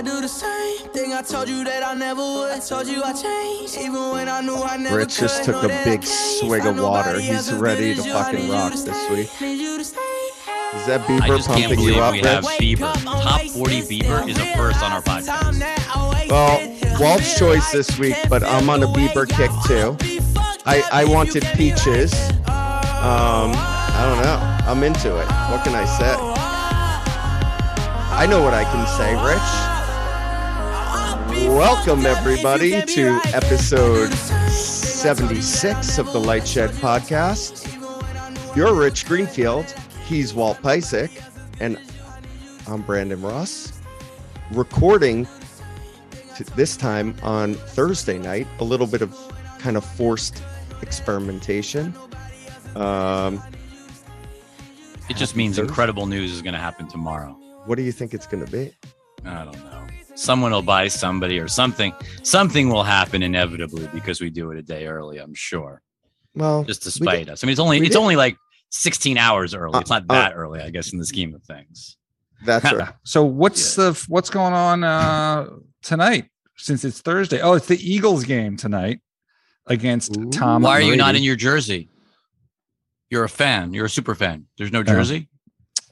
I do the same thing I told you that I never would. I told you I changed, even when I knew I never Rich just could. took Know a that big I can't swig of water. He's ready to as you. I fucking rock this week. need you to stay. Is that I Bieber just can't pumping believe you up, we have Rich? Bieber. Top 40 Bieber is a first on our podcast. Well, Walt's choice this week, but I'm on a Bieber kick too. I, I wanted peaches. Um, I don't know. I'm into it. What can I say? I know what I can say, Rich. Welcome, everybody, to episode 76 of the LightShed podcast. You're Rich Greenfield. He's Walt Piecyk. And I'm Brandon Ross. Recording t- this time on Thursday night, a little bit of kind of forced experimentation. Um, It just means incredible news is going to happen tomorrow. what do you think it's going to be? I don't know. Someone will buy somebody or something. Something will happen inevitably because we do it a day early, I'm sure. Well, Just to spite did- us. I mean, it's only it's did- only like 16 hours early. It's not Uh, uh, that early, I guess, in the scheme of things. that's right. So what's the what's going on uh tonight since it's Thursday? Oh, it's the Eagles game tonight against Ooh. Tom. Why are you not in your jersey? You're a fan. You're a super fan. There's no jersey.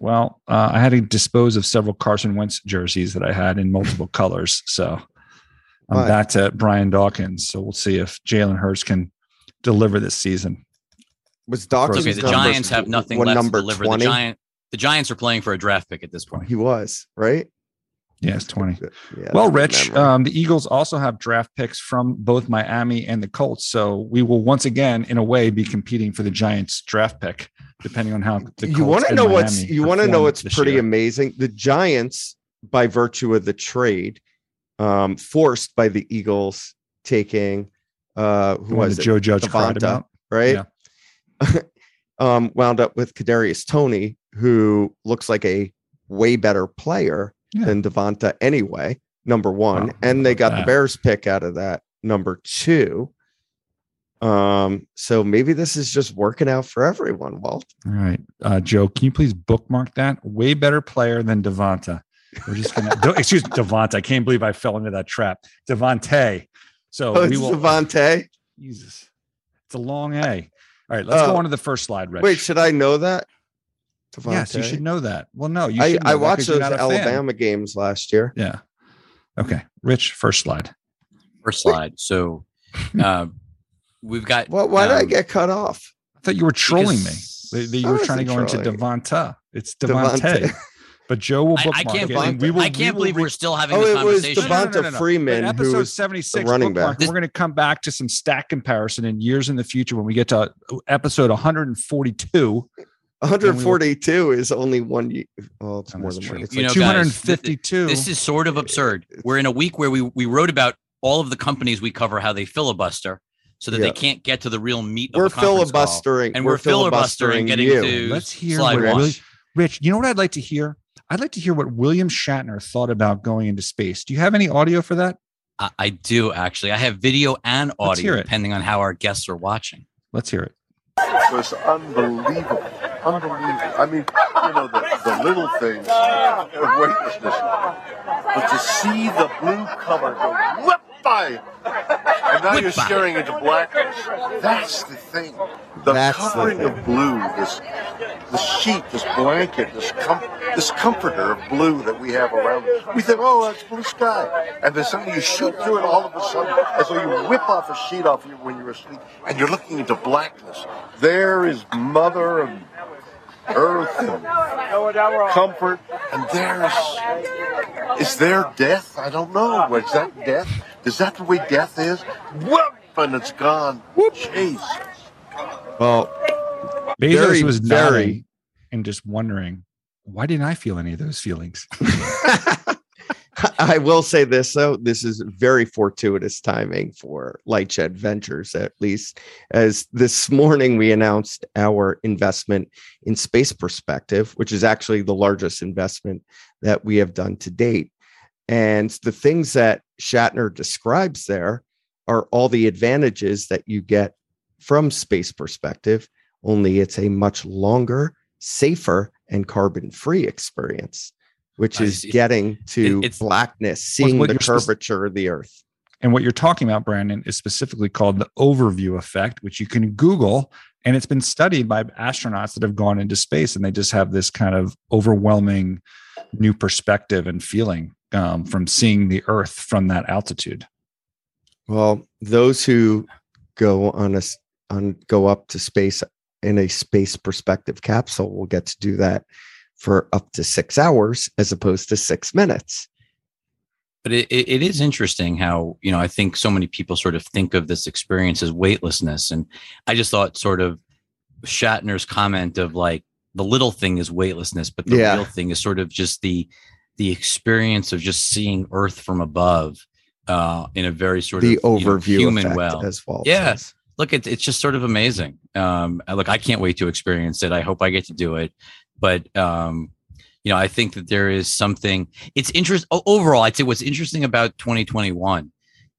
Well, uh, I had to dispose of several Carson Wentz jerseys that I had in multiple colors. So I'm Why? back to Brian Dawkins. So we'll see if Jalen Hurts can deliver this season. Was Dawkins okay, the Giants have nothing left number to deliver. 20? The Giant the Giants are playing for a draft pick at this point. He was, right? Yes, 20. Yeah, Well, Rich, um, the Eagles also have draft picks from both Miami and the Colts. So we will once again, in a way, be competing for the Giants draft pick, depending on how you want to know what's you want to know what's pretty year. amazing? The giants by virtue of the trade um forced by the eagles taking uh who The was that it? Joe Judge Devonta, right? Um wound up with kadarius toney who looks like a way better player Yeah. than devonta anyway number one. Wow, and they got the bears pick out of that number two um so maybe this is just working out for everyone walt All right, uh, Joe, can you please bookmark that? Way better player than Devonta. We're just gonna do, excuse Devonta. I can't believe I fell into that trap. Devontae. So oh, we it's will. Devontae. Jesus, it's a long A. All right, let's go Oh. on to the first slide, Rich. Wait, should I know that? yes, you should know that. Well, no, you I. I know that 'cause watched those not a fan. Alabama games last year. Yeah. Okay, Rich, first slide. First slide. So uh, we've got. Well, why did I um, get cut off? I thought you were trolling me. because- That that you I were trying to go wasn't into. Devonta. It's Devontae. Devontae. But Joe will I, bookmark I can't it, believe we will, I can't we believe re- we're still having Oh, this it was conversation. Devonta Freeman, But who episode was 76 running bookmark, back. We're going to come back to some stat comparison in years in the future when we get to episode 142. 142 is only one. ye- Oh, it's more than true. one. It's You like know, guys, 252. This is sort of absurd. We're in a week where we we wrote about all of the companies we cover how they filibuster so that Yeah. they can't get to the real meat we're of the conference call. filibustering, and we're, filibustering getting you. to Let's hear slide what one. Rich, you know what I'd like to hear? I'd like to hear what William Shatner thought about going into space. Do you have any audio for that? I, I do actually. I have video and audio depending on how our guests are watching. Let's hear it. It was unbelievable. Unbelievable. I mean, you know, the, the little things of weightlessness. But to see the blue cover go whip by, and now you're staring into blackness. That's the thing. The That's the covering thing. of blue, this this sheet, this blanket, this com- this comforter of blue that we have around. We think, oh, that's blue sky, and then suddenly you shoot through it all of a sudden, as though you whip off a sheet off you when you're asleep, and you're looking into blackness. There is Mother and Earth and comfort, and there's is there death? I don't know. Is that death? Is that the way death is? Whoop, and it's gone. Jeez. Well, Bezos Very, was very- and just wondering, why didn't I feel any of those feelings? I will say this though, this is very fortuitous timing for Lightshed Ventures, at least, as this morning we announced our investment in Space Perspective, which is actually the largest investment that we have done to date. And the things that Shatner describes there are all the advantages that you get from Space Perspective, only it's a much longer, safer, and carbon free experience. which I is see. getting to it's- blackness, seeing the curvature of the earth. And what you're talking about, Brandon, is specifically called the overview effect, which you can Google. And it's been studied by astronauts that have gone into space and they just have this kind of overwhelming new perspective and feeling um, from seeing the Earth from that altitude. Well, those who go on a on go up to space in a space perspective capsule will get to do that for up to six hours as opposed to six minutes. But it, it, it is interesting how, you know, I think so many people sort of think of this experience as weightlessness. And I just thought sort of Shatner's comment of like the little thing is weightlessness, but the Yeah. real thing is sort of just the the experience of just seeing Earth from above uh, in a very sort the of you know, overview human well. as well. Yeah. says. look it, it's just sort of amazing um look i can't wait to experience it i hope i get to do it but um you know i think that there is something it's interest overall i'd say what's interesting about 2021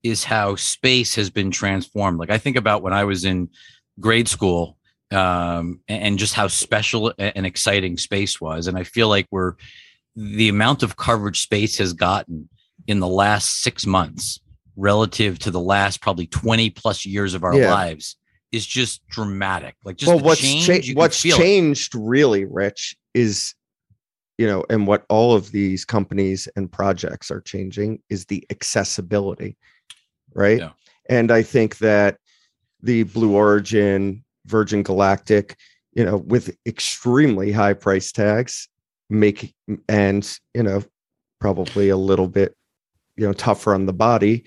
is how space has been transformed like i think about when i was in grade school um and just how special and exciting space was and i feel like we're the amount of coverage space has gotten in the last six months relative to the last probably 20 plus years of our Yeah. lives is just dramatic. Like just well, what's change, cha- what's feel it. changed really, Rich, is you know, and what all of these companies and projects are changing is the accessibility, right? Yeah. And I think that the Blue Origin, Virgin Galactic, you know, with extremely high price tags, make and you know, probably a little bit, you know, tougher on the body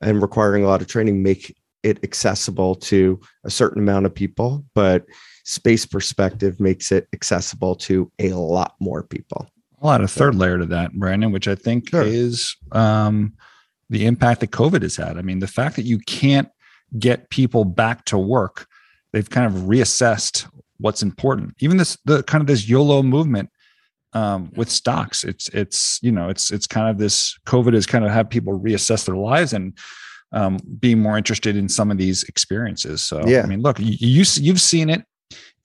and requiring a lot of training, make it accessible to a certain amount of people, but space perspective makes it accessible to a lot more people. I'll add a third layer to that, Brandon, which I think Sure. is um, the impact that COVID has had. I mean, the fact that you can't get people back to work, they've kind of reassessed what's important. Even this, the kind of this YOLO movement um, with stocks. It's it's you know it's it's kind of this COVID has kind of had people reassess their lives and um, be more interested in some of these experiences. So Yeah. I mean, look, you, you you've seen it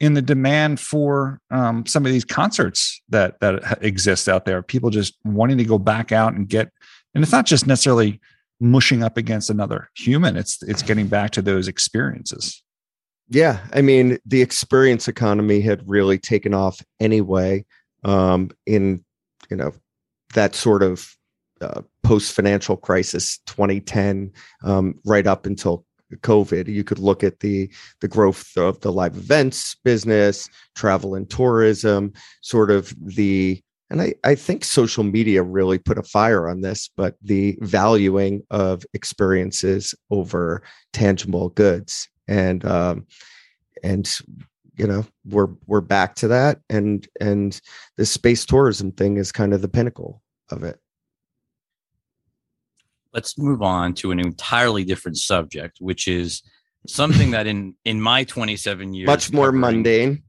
in the demand for um, some of these concerts that that exist out there. People just wanting to go back out and get, and it's not just necessarily mushing up against another human. It's it's getting back to those experiences. Yeah, I mean, the experience economy had really taken off anyway um, in you know that sort of uh, post financial crisis 2010 um, right up until covid you could look at the the growth of the live events business travel and tourism sort of the and I, I think social media really put a fire on this but the valuing of experiences over tangible goods. And um and you know we're we're back to that and and the space tourism thing is kind of the pinnacle of it Let's move on to an entirely different subject, which is something that in in my 27 years much more covering- mundane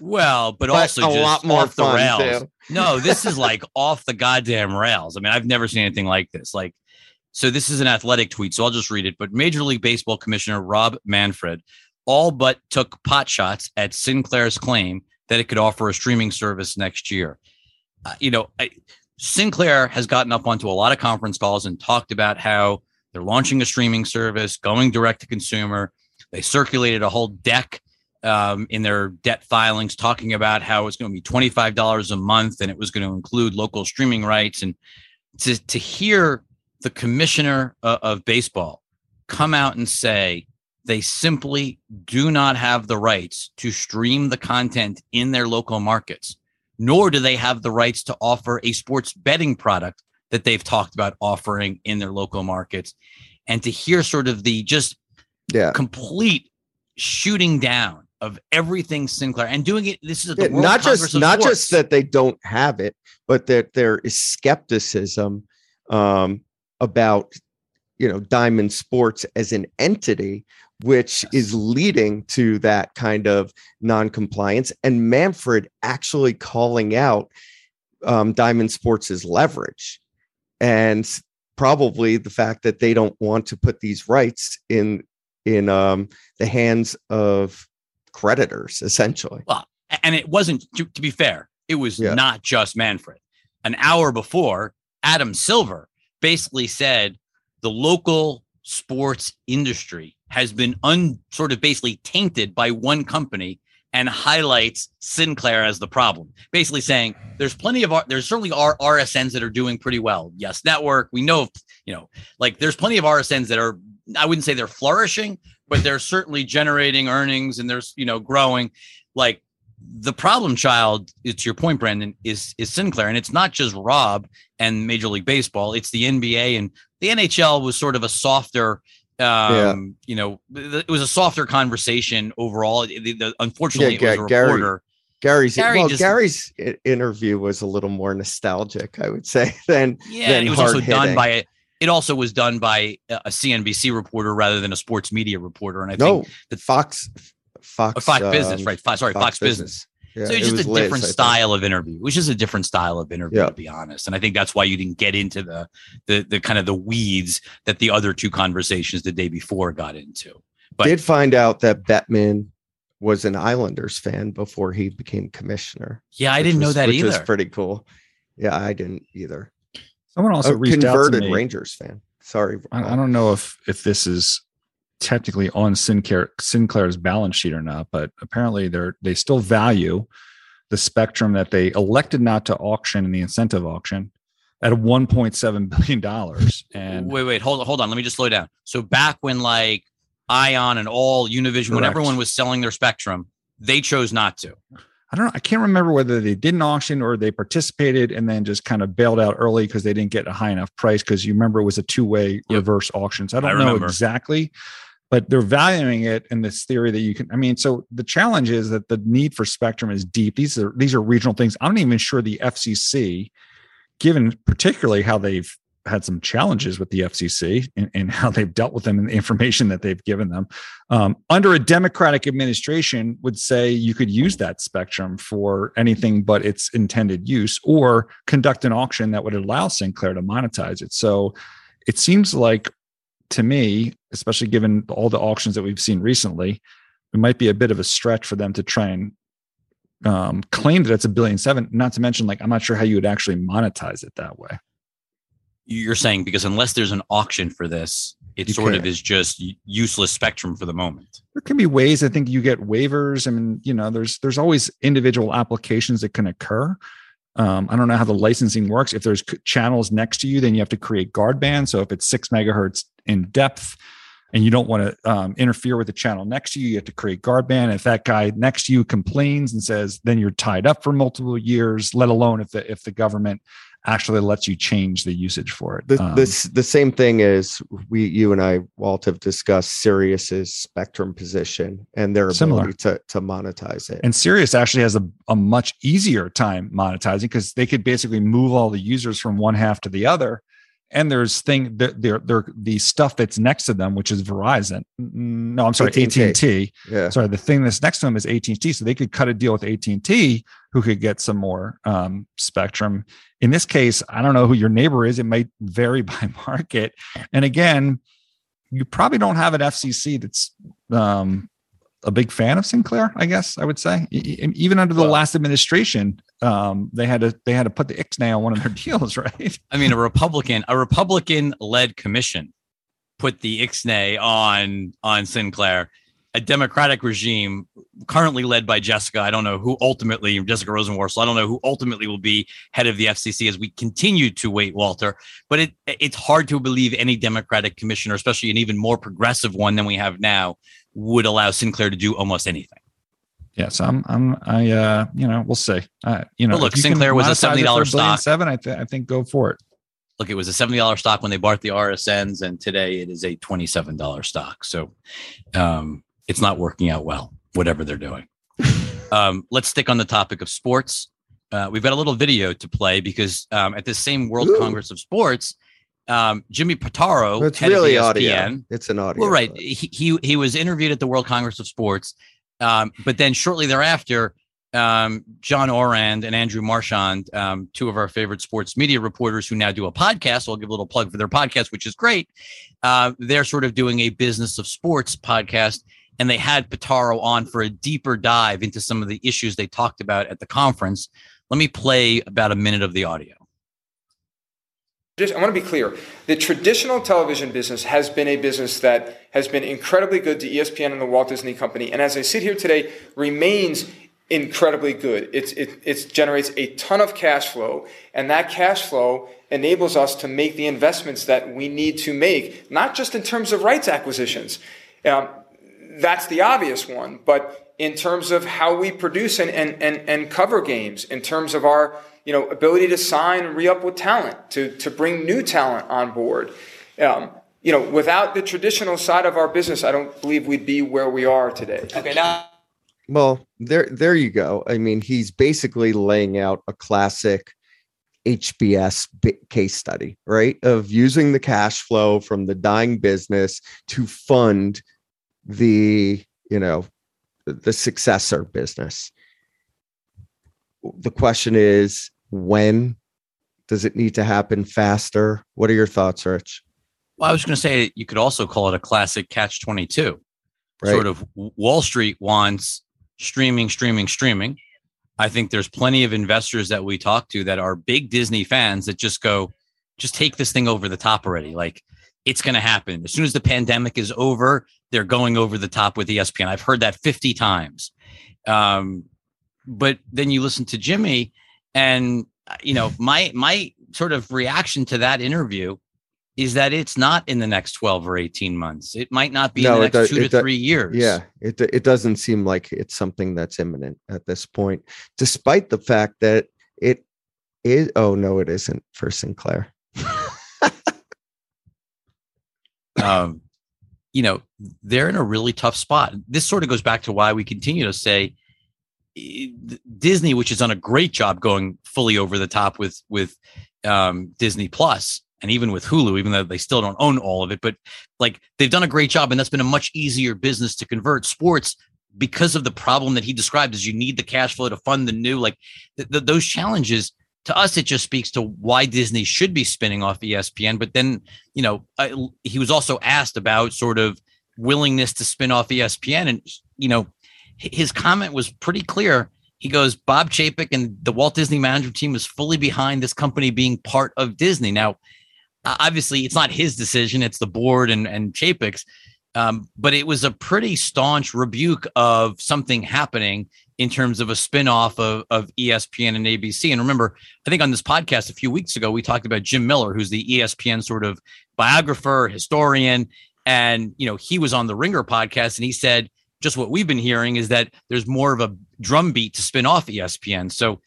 Well, but, but also a just lot more off the rails. too No, this is like off the goddamn rails. I mean, I've never seen anything like this. Like, so this is an athletic tweet, so I'll just read it. But Major League Baseball Commissioner Rob Manfred all but took pot shots at Sinclair's claim that it could offer a streaming service next year. Uh, you know, I, Sinclair has gotten up onto a lot of conference calls and talked about how they're launching a streaming service, going direct to consumer. They circulated a whole deck um, in their debt filings talking about how it's going to be $25 a month and it was going to include local streaming rights. And to, to hear the commissioner uh, of baseball come out and say they simply do not have the rights to stream the content in their local markets, nor do they have the rights to offer a sports betting product that they've talked about offering in their local markets. And to hear sort of the just yeah complete shooting down of everything Sinclair and doing it. This is Yeah, not Congress just not Sports. just that they don't have it but that there is skepticism um, about you know diamond sports as an entity which is leading to that kind of non-compliance and manfred actually calling out um, diamond sports' leverage and probably the fact that they don't want to put these rights in in um, the hands of creditors essentially Well, and it wasn't to, to be fair. It was Yeah. not just Manfred. an hour before, Adam Silver basically said the local sports industry has been un sort of basically tainted by one company and highlights Sinclair as the problem. Basically saying there's plenty of there's certainly are RSNs that are doing pretty well. Yes, network. We know, you know, like there's plenty of RSNs that are I wouldn't say they're flourishing, but they're certainly generating earnings and there's, you know, growing. Like the problem child, it's your point, Brandon, is is Sinclair. And it's not just Rob and Major League Baseball, it's the NBA and the NHL was sort of a softer um yeah. you know it was a softer conversation overall the, the, unfortunately yeah, it was a reporter Gary's Gary well, just, Gary's interview was a little more nostalgic, I would say, than yeah. Than it was also done by it also was done by a CNBC reporter rather than a sports media reporter, and I no, think the Fox Fox Fox um, Business, right? Fox, sorry, Fox, Fox Business. Business. Yeah, so it's just a different Liz, style of interview, which is a different style of interview, yeah. to be honest. And I think that's why you didn't get into the the the kind of the weeds that the other two conversations the day before got into. But did find out that Bettman was an Islanders fan before he became commissioner. Yeah, I didn't was, know that which either. Which is pretty cool. Yeah, I didn't either. Someone also a reached converted out to me. Rangers fan. Sorry, I, I uh, don't know if if this is technically on Sinclair Sinclair's balance sheet or not, but apparently they're they still value the spectrum that they elected not to auction in the incentive auction at 1.7 billion dollars. And wait, wait, hold on, hold on. Let me just slow down. So back when like Ion and all Univision, Correct. when everyone was selling their spectrum, they chose not to. I don't know. I can't remember whether they did an auction or they participated and then just kind of bailed out early because they didn't get a high enough price. Because you remember it was a two way yep. reverse auction. So I don't I know exactly, but they're valuing it in this theory that you can. I mean, so the challenge is that the need for spectrum is deep. These are these are regional things. I'm not even sure the FCC, given particularly how they've had some challenges with the FCC and, and, how they've dealt with them and the information that they've given them. Um, under a Democratic administration, would say you could use that spectrum for anything but its intended use, or conduct an auction that would allow Sinclair to monetize it. So it seems like to me, especially given all the auctions that we've seen recently, it might be a bit of a stretch for them to try and um, claim that it's a billion seven. Not to mention, like, I'm not sure how you would actually monetize it that way. You're saying because unless there's an auction for this, it you sort can't. of is just useless spectrum for the moment. There can be ways. I think you get waivers. I mean, you know, there's there's always individual applications that can occur. Um, I don't know how the licensing works. If there's channels next to you, then you have to create guard bands. So if it's six megahertz in depth and you don't want to um, interfere with the channel next to you, you have to create guard band. If that guy next to you complains and says, then you're tied up for multiple years, let alone if the if the government actually lets you change the usage for it. The, um, this, the same thing is we, you and I, Walt, have discussed Sirius's spectrum position and their similar. ability to, to monetize it. And Sirius actually has a, a much easier time monetizing because they could basically move all the users from one half to the other and there's thing that they're, they're the stuff that's next to them which is verizon. No i'm sorry AT&T. AT&T yeah. Sorry the thing that's next to them is AT&T so they could cut a deal with AT&T who could get some more um, spectrum. In this case i don't know who your neighbor is it might vary by market. And again you probably don't have an fcc that's um, a big fan of Sinclair, I guess I would say. Even under the well, last administration, um, they had to they had to put the ixnay on one of their deals, right? I mean, a Republican a Republican led commission put the ixnay on on Sinclair. A Democratic regime currently led by Jessica. I don't know who ultimately Jessica Rosenworcel. I don't know who ultimately will be head of the FCC as we continue to wait, Walter. But it it's hard to believe any Democratic commissioner, especially an even more progressive one than we have now, would allow Sinclair to do almost anything. Yes, I'm. I'm. I. Uh, you know, we'll see. Uh, you know, well, look, Sinclair was a seventy dollars stock. Seven. I, th- I think go for it. Look, it was a seventy dollars stock when they bought the RSNs, and today it is a twenty-seven dollar stock. So, um, it's not working out well. Whatever they're doing. um, let's stick on the topic of sports. Uh, we've got a little video to play because um, at this same World Ooh. Congress of Sports, um, Jimmy Pitaro. It's really audio. It's an audio. Well, right. He, he, he was interviewed at the World Congress of Sports, um, but then shortly thereafter, um, John Ourand and Andrew Marchand, um, two of our favorite sports media reporters who now do a podcast. I'll give a little plug for their podcast, which is great. Uh, they're sort of doing a business of sports podcast, and they had Pitaro on for a deeper dive into some of the issues they talked about at the conference. Let me play about a minute of the audio. I want to be clear. The traditional television business has been a business that has been incredibly good to ESPN and the Walt Disney Company, and as I sit here today, remains incredibly good. It's, it, it generates a ton of cash flow, and that cash flow enables us to make the investments that we need to make, not just in terms of rights acquisitions. Um, that's the obvious one, but in terms of how we produce and, and, and, and cover games, in terms of our you know, ability to sign and re-up with talent, to, to bring new talent on board. Um, you know, without the traditional side of our business, I don't believe we'd be where we are today. Okay, now Well, there there you go. I mean, he's basically laying out a classic HBS case study, right? Of using the cash flow from the dying business to fund the, you know, the successor business. The question is when does it need to happen faster? What are your thoughts, Rich? Well, I was going to say you could also call it a classic catch 22. Right. Sort of Wall Street wants streaming, streaming, streaming. I think there's plenty of investors that we talk to that are big Disney fans that just go, just take this thing over the top already. Like it's going to happen. As soon as the pandemic is over, they're going over the top with ESPN. I've heard that 50 times. Um, but then you listen to Jimmy and you know, my my sort of reaction to that interview is that it's not in the next 12 or 18 months. It might not be No, in the next does- two to do- three years. Yeah, it it doesn't seem like it's something that's imminent at this point, despite the fact that it is. Oh no, it isn't for Sinclair. um, you know, they're in a really tough spot. This sort of goes back to why we continue to say Disney, which has done a great job going fully over the top with with um, Disney Plus and even with Hulu, even though they still don't own all of it, but like they've done a great job, and that's been a much easier business to convert. Sports because of the problem that he described is you need the cash flow to fund the new like th- th- those challenges to us it just speaks to why disney should be spinning off espn but then you know I, he was also asked about sort of willingness to spin off espn and you know his comment was pretty clear he goes bob chapek and the walt disney management team was fully behind this company being part of disney now obviously it's not his decision it's the board and and chapek's um, but it was a pretty staunch rebuke of something happening in terms of a spinoff of, of ESPN and ABC. And remember, I think on this podcast a few weeks ago, we talked about Jim Miller, who's the ESPN sort of biographer, historian. And, you know, he was on the Ringer podcast and he said, just what we've been hearing is that there's more of a drumbeat to spin off ESPN. So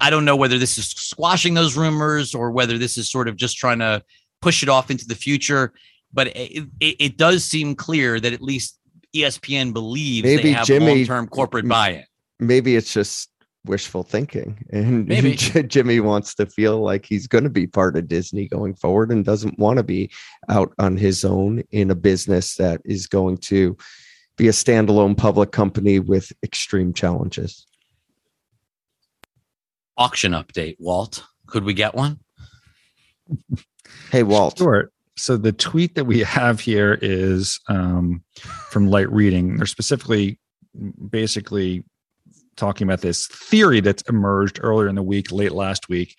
I don't know whether this is squashing those rumors or whether this is sort of just trying to push it off into the future. But it, it, it does seem clear that at least ESPN believes Maybe they have Jimmy- long-term corporate buy-in. Maybe it's just wishful thinking, and Maybe. Jimmy wants to feel like he's going to be part of Disney going forward, and doesn't want to be out on his own in a business that is going to be a standalone public company with extreme challenges. Auction update, Walt. Could we get one? Hey, Walt. Sure. So the tweet that we have here is um, from Light Reading. They're specifically, basically, talking about this theory that's emerged earlier in the week, late last week.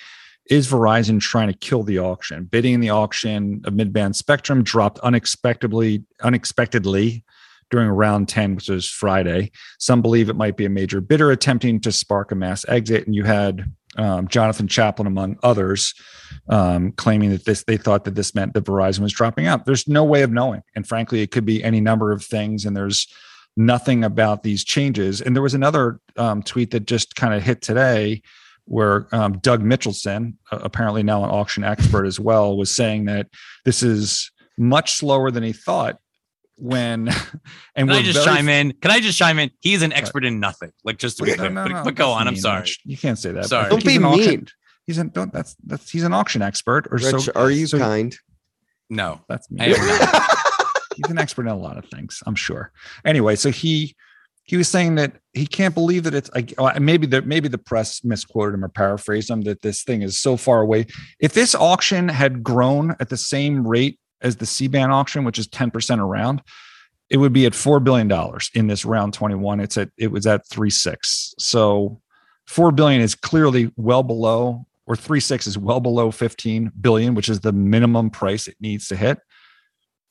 Is Verizon trying to kill the auction? Bidding in the auction of mid-band spectrum dropped unexpectedly, unexpectedly during round 10, which was Friday. Some believe it might be a major bidder attempting to spark a mass exit. And you had um, Jonathan Chaplin, among others, um, claiming that this they thought that this meant that Verizon was dropping out. There's no way of knowing, and frankly, it could be any number of things. And there's nothing about these changes. And there was another um, tweet that just kind of hit today, where um, Doug Mitchelson, apparently now an auction expert as well, was saying that this is much slower than he thought. When and Can I just very chime in? Can I just chime in? He's an expert in nothing. Like just to be clear. no, but, no, but go on. I'm mean, sorry. Rich. You can't say that. Sorry. Don't he's be an auction- mean. He's an don't. That's that's he's an auction expert. Or Rich, so are you so kind? No. That's I me. am not. he's an expert in a lot of things. I'm sure. Anyway, so he he was saying that he can't believe that it's like maybe the maybe the press misquoted him or paraphrased him that this thing is so far away. If this auction had grown at the same rate as the C-band auction, which is 10% around, it would be at four billion dollars in this round 21. It's at it was at three six. So four billion is clearly well below or three six is well below 15 billion, which is the minimum price it needs to hit.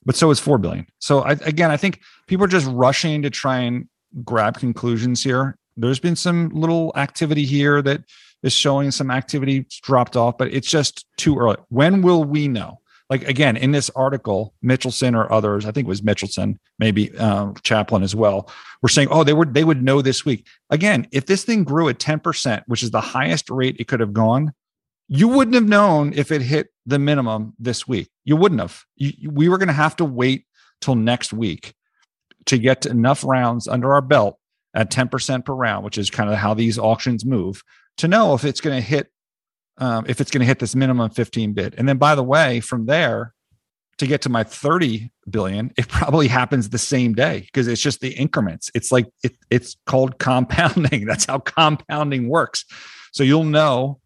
But so is 4 billion. So I, again, I think people are just rushing to try and grab conclusions here. There's been some little activity here that is showing some activity dropped off, but it's just too early. When will we know? Like again, in this article, Mitchelson or others, I think it was Mitchelson, maybe uh, Chaplin as well, were saying, oh, they would they would know this week. Again, if this thing grew at 10%, which is the highest rate it could have gone, you wouldn't have known if it hit the minimum this week. You wouldn't have. You, we were going to have to wait till next week to get enough rounds under our belt at 10% per round, which is kind of how these auctions move, to know if it's going to hit um, if it's going to hit this minimum 15 bid. And then by the way, from there to get to my 30 billion, it probably happens the same day because it's just the increments. It's like it, it's called compounding. That's how compounding works. So you'll know,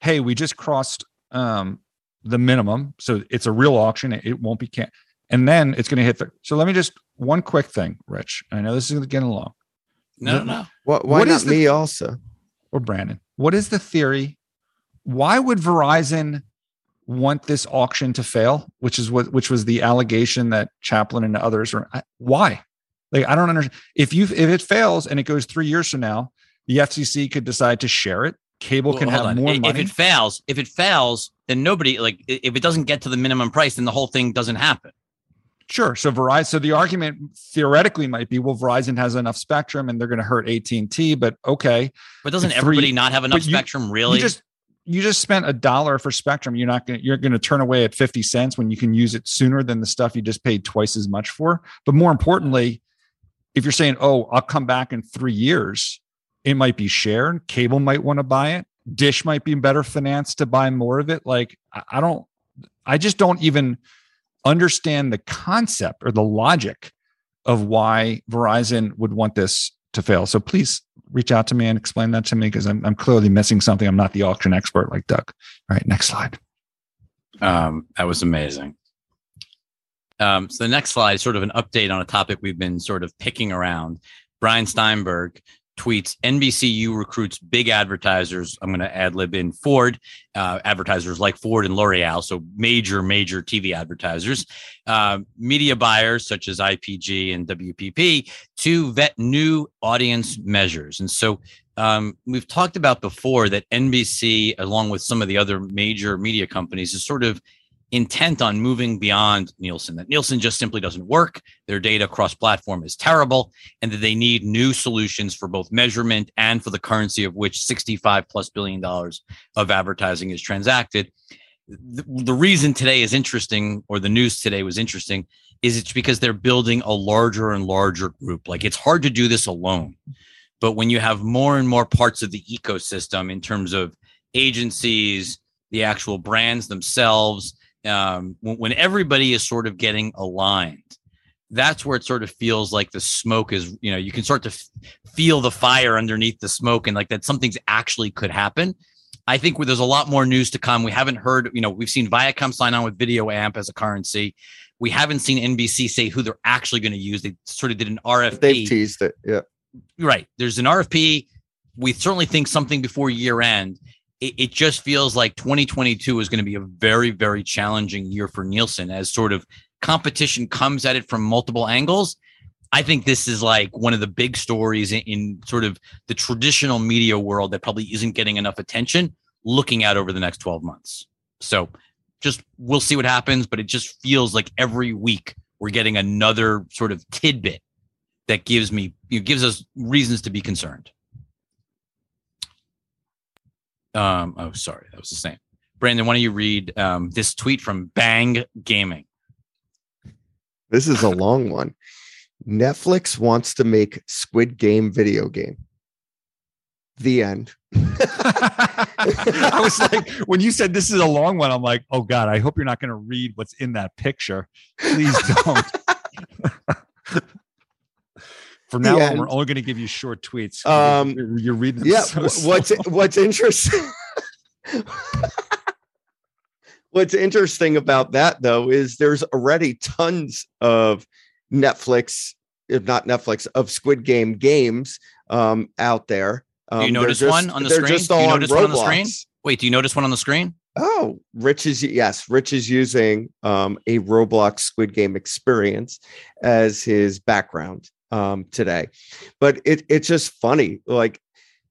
hey, we just crossed um, the minimum. So it's a real auction. It, it won't be can and then it's going to hit the so let me just one quick thing, Rich. I know this is getting long. No, no. What, why What not is the- me also? or Brandon. What is the theory? Why would Verizon want this auction to fail? Which is what which was the allegation that Chaplin and others were. Why? Like I don't understand. If you if it fails and it goes three years from now, the FCC could decide to share it. Cable Well, can have on. more I- money. If it fails, if it fails, then nobody like if it doesn't get to the minimum price, then the whole thing doesn't happen. Sure. So Verizon. So the argument theoretically might be, well, Verizon has enough spectrum and they're going to hurt AT and T. But okay, But doesn't Three- everybody not have enough but you- spectrum? Really? you just you just spent a dollar for spectrum you're not going you're going to turn away at 50 cents when you can use it sooner than the stuff you just paid twice as much for. But more importantly if you're saying oh i'll come back in three years it might be shared cable might want to buy it dish might be better financed to buy more of it. Like I don't i just don't even understand the concept or the logic of why verizon would want this to fail. So please reach out to me and explain that to me because I'm, I'm clearly missing something. I'm not the auction expert like Doug. All right, next slide. Um, that was amazing. Um, so the next slide is sort of an update on a topic we've been sort of picking around. Brian Steinberg tweets NBCU recruits big advertisers. I'm going to ad lib in Ford, uh, advertisers like Ford and L'Oreal, so major, major TV advertisers, uh, media buyers such as IPG and WPP to vet new audience measures. And so um, we've talked about before that NBC, along with some of the other major media companies, is sort of intent on moving beyond Nielsen, that Nielsen just simply doesn't work. Their data cross platform is terrible, and that they need new solutions for both measurement and for the currency of which 65 plus billion dollars of advertising is transacted. The, the reason today is interesting, or the news today was interesting, is it's because they're building a larger and larger group. Like it's hard to do this alone. But when you have more and more parts of the ecosystem in terms of agencies, the actual brands themselves, um, when, when everybody is sort of getting aligned, that's where it sort of feels like the smoke is, you know, you can start to f- feel the fire underneath the smoke and like that something's actually could happen. I think where there's a lot more news to come. We haven't heard, you know, we've seen Viacom sign on with VideoAmp as a currency. We haven't seen NBC say who they're actually going to use. They sort of did an RFP. They've teased it. Yeah. right there's an rfp we certainly think something before year end it, it just feels like 2022 is going to be a very very challenging year for nielsen as sort of competition comes at it from multiple angles i think this is like one of the big stories in, in sort of the traditional media world that probably isn't getting enough attention looking out over the next 12 months so just we'll see what happens but it just feels like every week we're getting another sort of tidbit that gives me know, gives us reasons to be concerned. Um, oh, sorry, that was the same. Brandon, why don't you read um, this tweet from Bang Gaming? This is a long one. Netflix wants to make Squid Game video game. The end. I was like, when you said this is a long one, I'm like, oh God, I hope you're not going to read what's in that picture. Please don't. For now, The on, we're only going to give you short tweets. Um, you're, you're reading them yeah. so what's slow. what's interesting? what's interesting about that though is there's already tons of Netflix, if not Netflix, of Squid Game games um, out there. Um, you notice just- one on the they're screen? Just Do all you on one on the screen? Wait, do you notice one on the screen? Oh, Rich is yes, Rich is using um, a Roblox Squid Game experience as his background um, today, but it it's just funny. Like,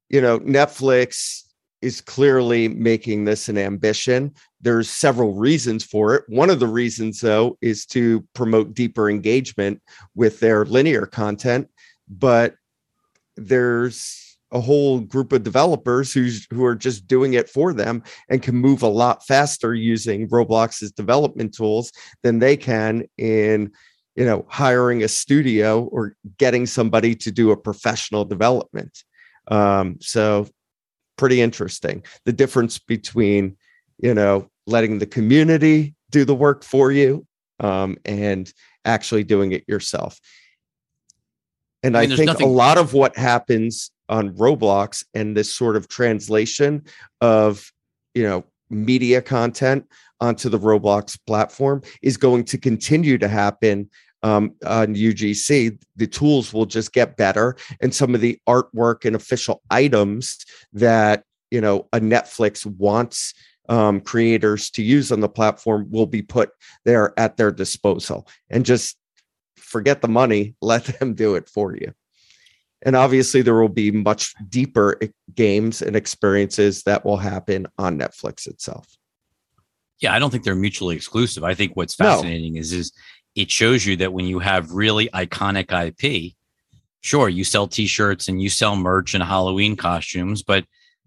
you know, Netflix is clearly making this an ambition. There's several reasons for it. One of the reasons, though, is to promote deeper engagement with their linear content, but there's a whole group of developers who's who are just doing it for them and can move a lot faster using Roblox's development tools than they can in you know hiring a studio or getting somebody to do a professional development. Um, so pretty interesting. The difference between you know letting the community do the work for you um, and actually doing it yourself. And I, I think nothing- a lot of what happens on Roblox and this sort of translation of, you know, media content onto the Roblox platform is going to continue to happen um, on UGC. The tools will just get better, and some of the artwork and official items that you know a Netflix wants um, creators to use on the platform will be put there at their disposal, and just forget the money, let them do it for you. And obviously, there will be much deeper games and experiences that will happen on Netflix itself. Yeah, I don't think they're mutually exclusive. I think what's No. fascinating is is it shows you that when you have really iconic IP, sure, you sell t-shirts and you sell merch and Halloween costumes, but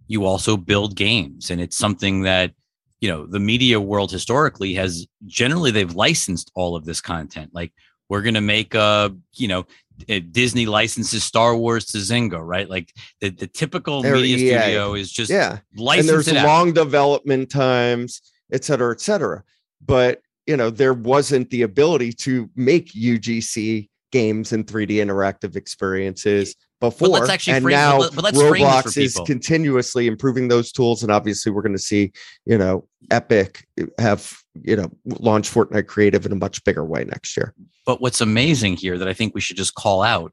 you also build games and it's something that you know the media world historically has generally they've licensed all of this content like we're going to make a you know Uh, disney licenses star wars to zynga right like the, the typical They're media EA. studio is just yeah. and there's long development times, et cetera, et cetera. But you know, there wasn't the ability to make UGC games and 3D interactive experiences before. let's actually and frame- now but let- but let's frame this Roblox is continuously improving those tools. And obviously we're going to see, you know, Epic have, you know, launch Fortnite creative in a much bigger way next year. But what's amazing here that I think we should just call out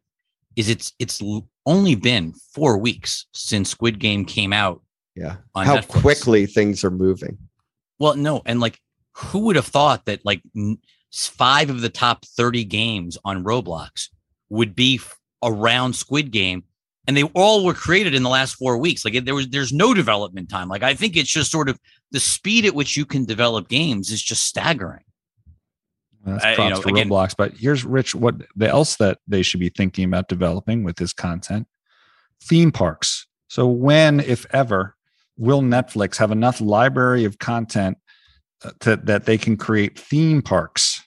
is it's it's only been four weeks since Squid Game came out. Yeah. On How Netflix. quickly things are moving. Well, no, and like who would have thought that like n- five of the top thirty games on Roblox would be f- around Squid Game, and they all were created in the last four weeks. Like there was there's no development time. Like I think it's just sort of the speed at which you can develop games is just staggering. That's I- you props know, to again- Roblox. But here's Rich. What the else that they should be thinking about developing with this content? Theme parks. So when, if ever, will Netflix have enough library of content uh, to, that they can create theme parks?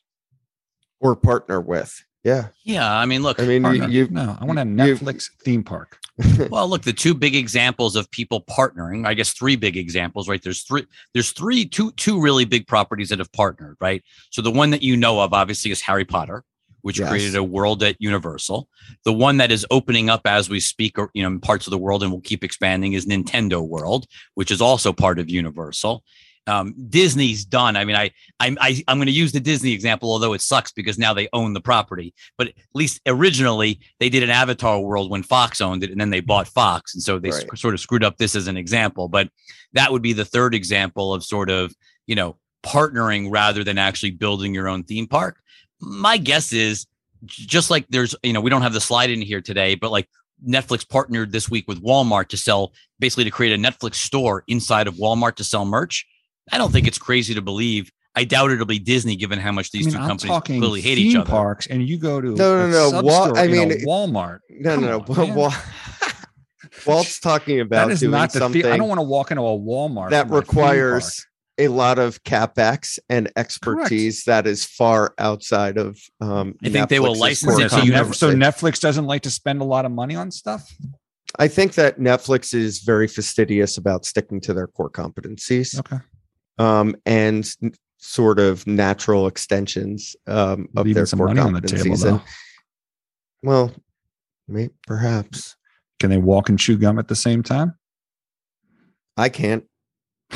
Or partner with. Yeah. Yeah, I mean, look, I mean, Partner. you, no, I want a Netflix theme park. well look the two big examples of people partnering i guess three big examples right there's three there's three two two really big properties that have partnered right so the one that you know of obviously is harry potter which Yes. created a world at universal the one that is opening up as we speak or you know in parts of the world and will keep expanding is nintendo world which is also part of universal um, Disney's done. I mean, I, I'm, I, I'm going to use the Disney example, although it sucks because now they own the property. But at least originally they did an Avatar world when Fox owned it, and then they bought Fox, and so they Right. sc- sort of screwed up this as an example. But that would be the third example of sort of you know partnering rather than actually building your own theme park. My guess is just like there's you know we don't have the slide in here today, but like Netflix partnered this week with Walmart to sell basically to create a Netflix store inside of Walmart to sell merch. I don't think it's crazy to believe. I doubt it'll be Disney, given how much these I mean, two I'm companies talking clearly hate theme each other. parks, and you go to No, no, no, Wal- store I mean, Walmart. No, no, no. on, Wal- man. Walt's talking about that is doing not the something thing. I don't want to walk into a Walmart that for my theme requires a lot of capex and expertise that is far outside of. Um, I think they will license it so you So, so Netflix doesn't like to spend a lot of money on stuff. I think that Netflix is very fastidious about sticking to their core competencies Okay, um, and sort of natural extensions um, of leaving their some core money on the table competencies. though. Well, may, perhaps Can they walk and chew gum at the same time? I can't.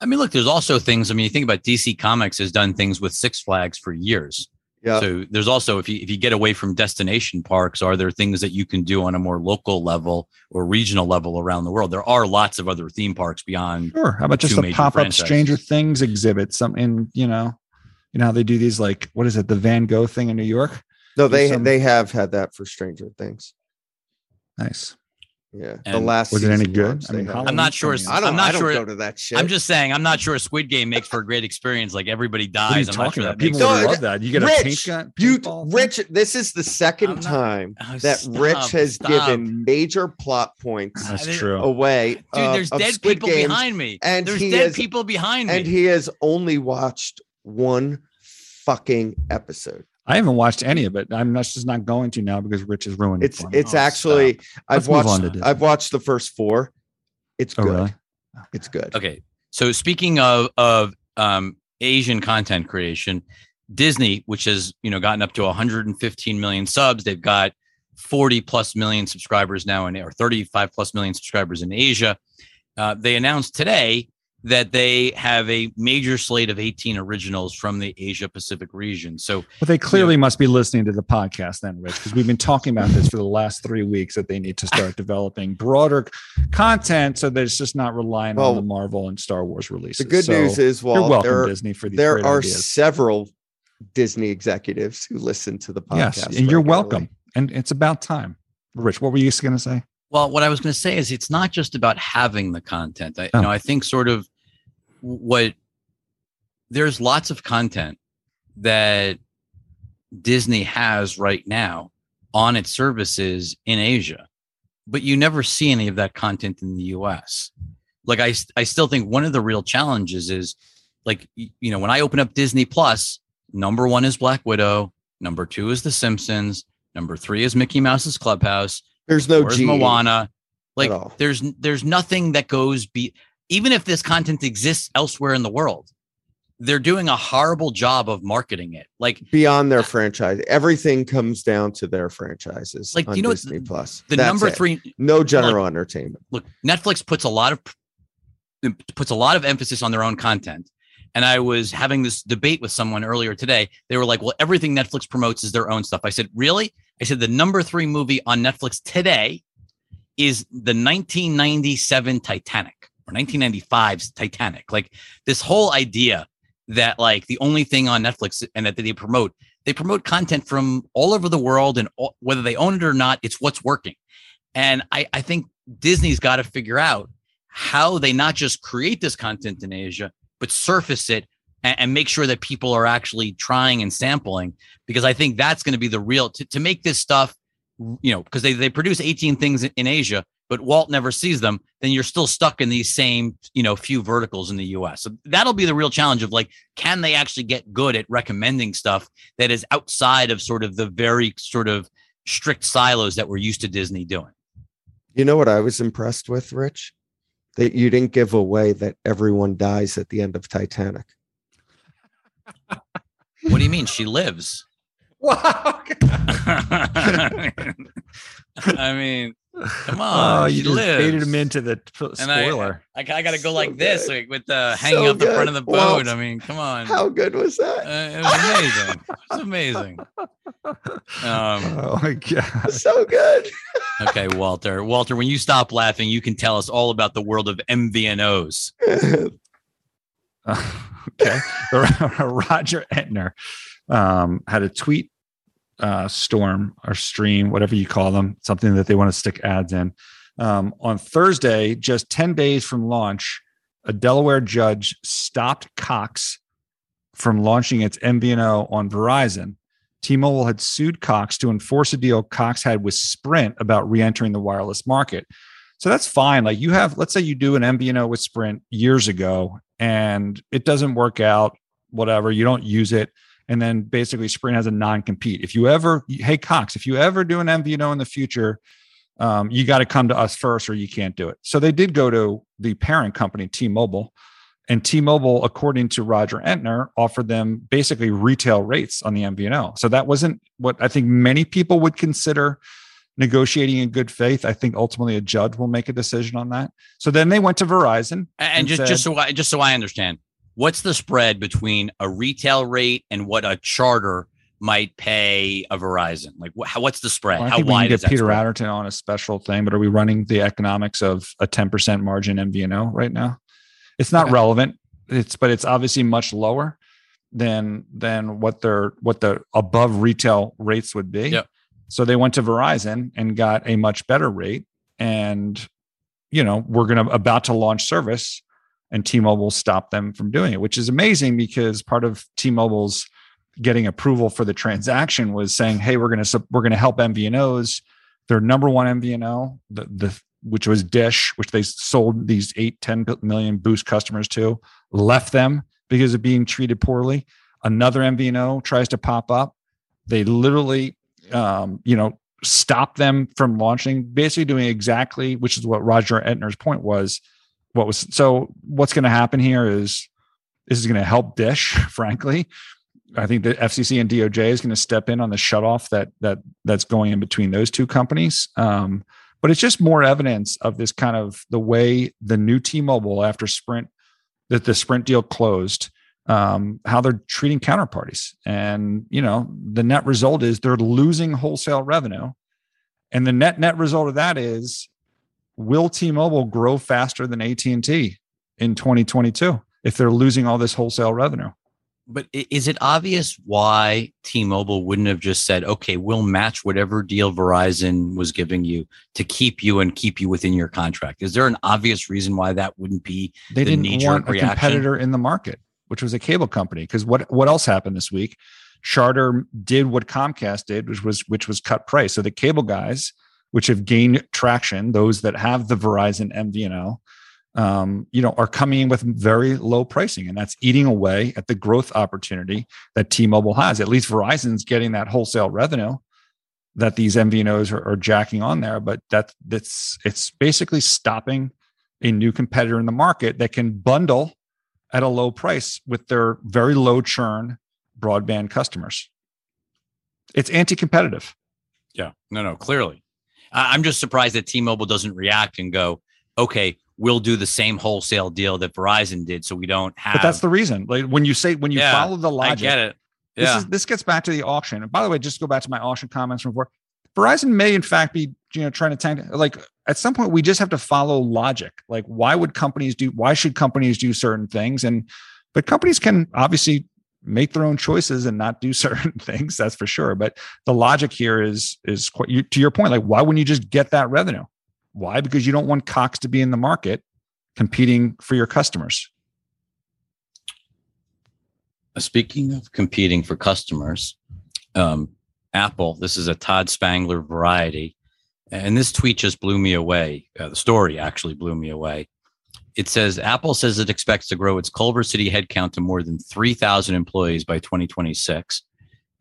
I mean, look, there's also things. I mean, you think about DC Comics has done things with Six Flags for years. Yeah. So there's also if you if you get away from destination parks, are there things that you can do on a more local level or regional level around the world? There are lots of other theme parks beyond. Sure. How about just Two a pop up. Stranger Things exhibit? Something, you know, you know how they do these like what is it, the Van Gogh thing in New York? No, they some- they have had that for Stranger Things. Nice. Yeah, the last was it any good? I they mean, had how it. I'm not sure. I don't. I'm not I don't sure- go to that shit. I'm just saying, I'm not sure Squid Game makes for a great experience. Like everybody What are you dies. I'm not sure about? that People No, would it- love that. You get a Rich, paint gun. you? Rich. This is the 2nd not- time Oh, that stop, Rich has stop. given major plot points That's true. away. Dude, uh, there's of dead Squid people Games, behind me. and there's dead has- people behind me. and he has only watched one fucking episode. I haven't watched any of it. I'm not, just not going to now because Rich is ruined it It's for it's Oh, actually I've Let's watched to I've watched the first four. It's Oh, good. really? It's good. Okay. So speaking of of um, Asian content creation, Disney, which has you know gotten up to 115 million subs, they've got 40 plus million subscribers now in or 35 plus million subscribers in Asia. Uh, they announced today that they have a major slate of 18 originals from the Asia Pacific region. So But they clearly must be listening to the podcast then, Rich, because we've been talking about this for the last three weeks that they need to start developing broader content so that it's just not relying Well, on the Marvel and Star Wars releases. The good So news is, you're well, welcome, there, Disney, for these there are ideas. several Disney executives who listen to the podcast. Yes, and you're welcome. And it's about time. Rich, what were you going to say? Well, what I was going to say is it's not just about having the content. I, Oh. you know, I think sort of what there's lots of content that Disney has right now on its services in Asia, but you never see any of that content in the US. Like I, I still think one of the real challenges is like, you know, when I open up Disney Plus, number one is Black Widow, number two is The Simpsons, number three is Mickey Mouse's Clubhouse, There's no G. Moana? Like there's there's nothing that goes be even if this content exists elsewhere in the world, they're doing a horrible job of marketing it. Like beyond their franchise. Everything comes down to their franchises. Like, on you know Disney Plus. the That's number it. three no general entertainment. look, Netflix puts a lot of puts a lot of emphasis on their own content. And I was having this debate with someone earlier today. They were like, "Well, everything Netflix promotes is their own stuff." I said, "Really?" I said, "The number 3 movie on Netflix today is the 1997 Titanic or 1995's Titanic." Like this whole idea that like the only thing on Netflix and that they promote, they promote content from all over the world and all, whether they own it or not, it's what's working. And I, I think Disney's got to figure out how they not just create this content in Asia, but surface it and, and make sure that people are actually trying and sampling. Because I think that's going to be the real to, to make this stuff, you know, because they, they produce 18 things in, in Asia, but Walt never sees them, then you're still stuck in these same, you know, few verticals in the US. So that'll be the real challenge of like, can they actually get good at recommending stuff that is outside of sort of the very sort of strict silos that we're used to Disney doing? You know what I was impressed with, Rich? That you didn't give away that everyone dies at the end of Titanic. What do you mean? She lives. Wow. I mean, come on. oh, you just lives. baited him into the p- And I- spoiler. I, I got to go So like this, like with the hanging So up the front of the boat. Walt, I mean, come on. How good was Uh, that? it was amazing. It was amazing. Um, oh my god. so good. okay, Walter. Walter, when you stop laughing, you can tell us all about the world of MVNOs. okay. Roger Entner um, had a tweet uh, storm or stream, whatever you call them, something that they want to stick ads in. Um, on Thursday, just 10 days from launch, a Delaware judge stopped Cox from launching its MVNO on Verizon. T-Mobile had sued Cox to enforce a deal Cox had with Sprint about re-entering the wireless market. So that's fine. Like you have, let's say you do an MVNO with Sprint years ago and it doesn't work out, whatever, you don't use it. And then basically Sprint has a non-compete. If you ever, hey Cox, if you ever do an MVNO in the future, um, you got to come to us first or you can't do it. So they did go to the parent company, T-Mobile. And T-Mobile, according to Roger Entner, offered them basically retail rates on the MVNO. So that wasn't what I think many people would consider negotiating in good faith. I think ultimately a judge will make a decision on that. So then they went to Verizon. And, And just, said- just so I just so I understand, what's the spread between a retail rate and what a charter might pay a Verizon? Like, wh- what's the spread? Well, I How think we wide can is get that Peter spread? On a special thing, but are we running the economics of a 10% margin MVNO right now? It's not Okay. relevant. It's but it's obviously much lower than than what their what the above retail rates would be. Yep. So they went to Verizon and got a much better rate. And you know, we're gonna about to launch service and T-Mobile stopped them from doing it, which is amazing because part of T-Mobile's getting approval for the transaction was saying, "Hey, we're going to we're going to help MVNOs. Their number one MVNO, the the which was Dish, which they sold these eight, 10 million boost customers to, left them because of being treated poorly. Another MVNO tries to pop up. They literally, um, you know, stop them from launching, basically doing exactly, which is what Roger Entner's point was. What was so? What's going to happen here is this is going to help Dish, frankly. I think the FCC and DOJ is going to step in on the shutoff that that that's going in between those two companies. Um, but it's just more evidence of this kind of the way the new T-Mobile after Sprint that the Sprint deal closed, um, how they're treating counterparties, and you know the net result is they're losing wholesale revenue, and the net net result of that is will T-Mobile grow faster than AT&T in 2022 if they're losing all this wholesale revenue? But is it obvious why T-Mobile wouldn't have just said, "Okay, we'll match whatever deal Verizon was giving you to keep you and keep you within your contract"? Is there an obvious reason why that wouldn't be? they the didn't want a reaction? competitor in the market, which was a cable company. Because what what else happened this week? Charter did what Comcast did, which was which was cut price. So the cable guys, which have gained traction, those that have the Verizon MVNO, um, you know, are coming in with very low pricing, and that's eating away at the growth opportunity that T-Mobile has. At least Verizon's getting that wholesale revenue that these MVNOs are, are jacking on there, but that that's it's basically stopping a new competitor in the market that can bundle at a low price with their very low churn broadband customers. It's anti-competitive. Yeah, no, no, clearly. I'm just surprised that T-Mobile doesn't react and go, "Okay, we'll do the same wholesale deal that Verizon did, so we don't have." But that's the reason. Like when you say when you Yeah, follow the logic, I get it. This Yeah, is this gets back to the auction. And by the way, just go back to my auction comments from before. Verizon may in fact be you know trying to tank like at some point we just have to follow logic. Like why would companies do why should companies do certain things? And but companies can obviously make their own choices and not do certain things, that's for sure. But the logic here is is quite to your point, like why wouldn't you just get that revenue? Why? Because you don't want Cox to be in the market competing for your customers. Speaking of competing for customers, um, Apple, this is a Todd Spangler variety. And this tweet just blew me away. Uh, the story actually blew me away. It says Apple says it expects to grow its Culver City headcount to more than 3,000 employees by 2026,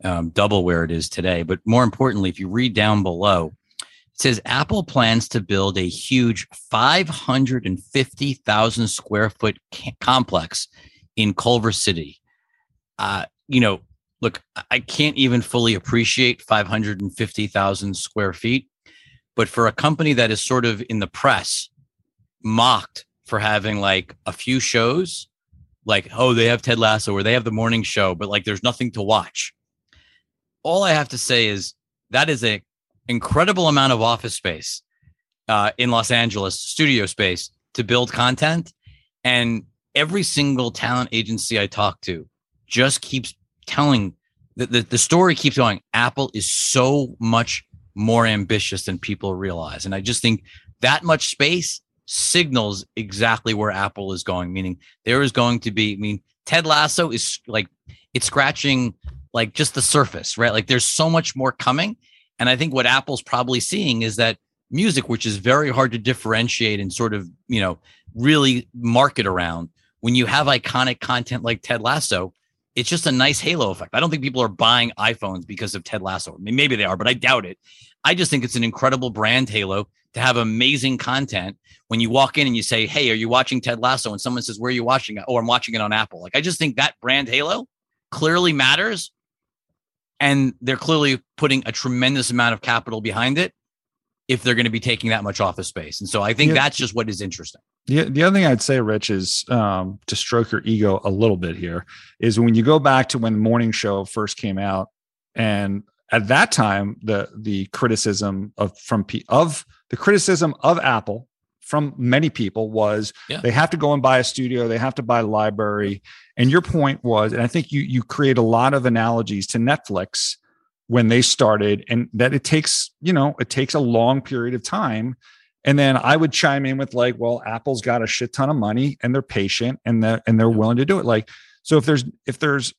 um, double where it is today. But more importantly, if you read down below, it says Apple plans to build a huge 550,000 square foot ca- complex in Culver City. Uh, you know, look, I can't even fully appreciate 550,000 square feet, but for a company that is sort of in the press, mocked for having like a few shows, like, oh, they have Ted Lasso or they have the morning show, but like there's nothing to watch. All I have to say is that is a incredible amount of office space uh, in Los Angeles, studio space to build content. And every single talent agency I talk to just keeps telling the, the, the story keeps going. Apple is so much more ambitious than people realize. And I just think that much space signals exactly where Apple is going, meaning there is going to be, I mean, Ted Lasso is like, it's scratching like just the surface, right? Like there's so much more coming. And I think what Apple's probably seeing is that music, which is very hard to differentiate and sort of, you know, really market around, when you have iconic content like Ted Lasso, it's just a nice halo effect. I don't think people are buying iPhones because of Ted Lasso. I mean, maybe they are, but I doubt it. I just think it's an incredible brand halo to have amazing content. When you walk in and you say, Hey, are you watching Ted Lasso? And someone says, Where are you watching it? Oh, I'm watching it on Apple. Like, I just think that brand halo clearly matters. And they're clearly putting a tremendous amount of capital behind it if they're going to be taking that much office space. And so I think Yeah. that's just what is interesting. The, the other thing I'd say, Rich, is um, to stroke your ego a little bit here, is when you go back to when the morning show first came out, and at that time the the criticism of from P, of the criticism of apple from many people was Yeah. they have to go and buy a studio they have to buy a library and your point was and i think you you create a lot of analogies to netflix when they started and that it takes you know it takes a long period of time and then i would chime in with like well apple's got a shit ton of money and they're patient and they're and they're willing to do it. Like so if there's if there's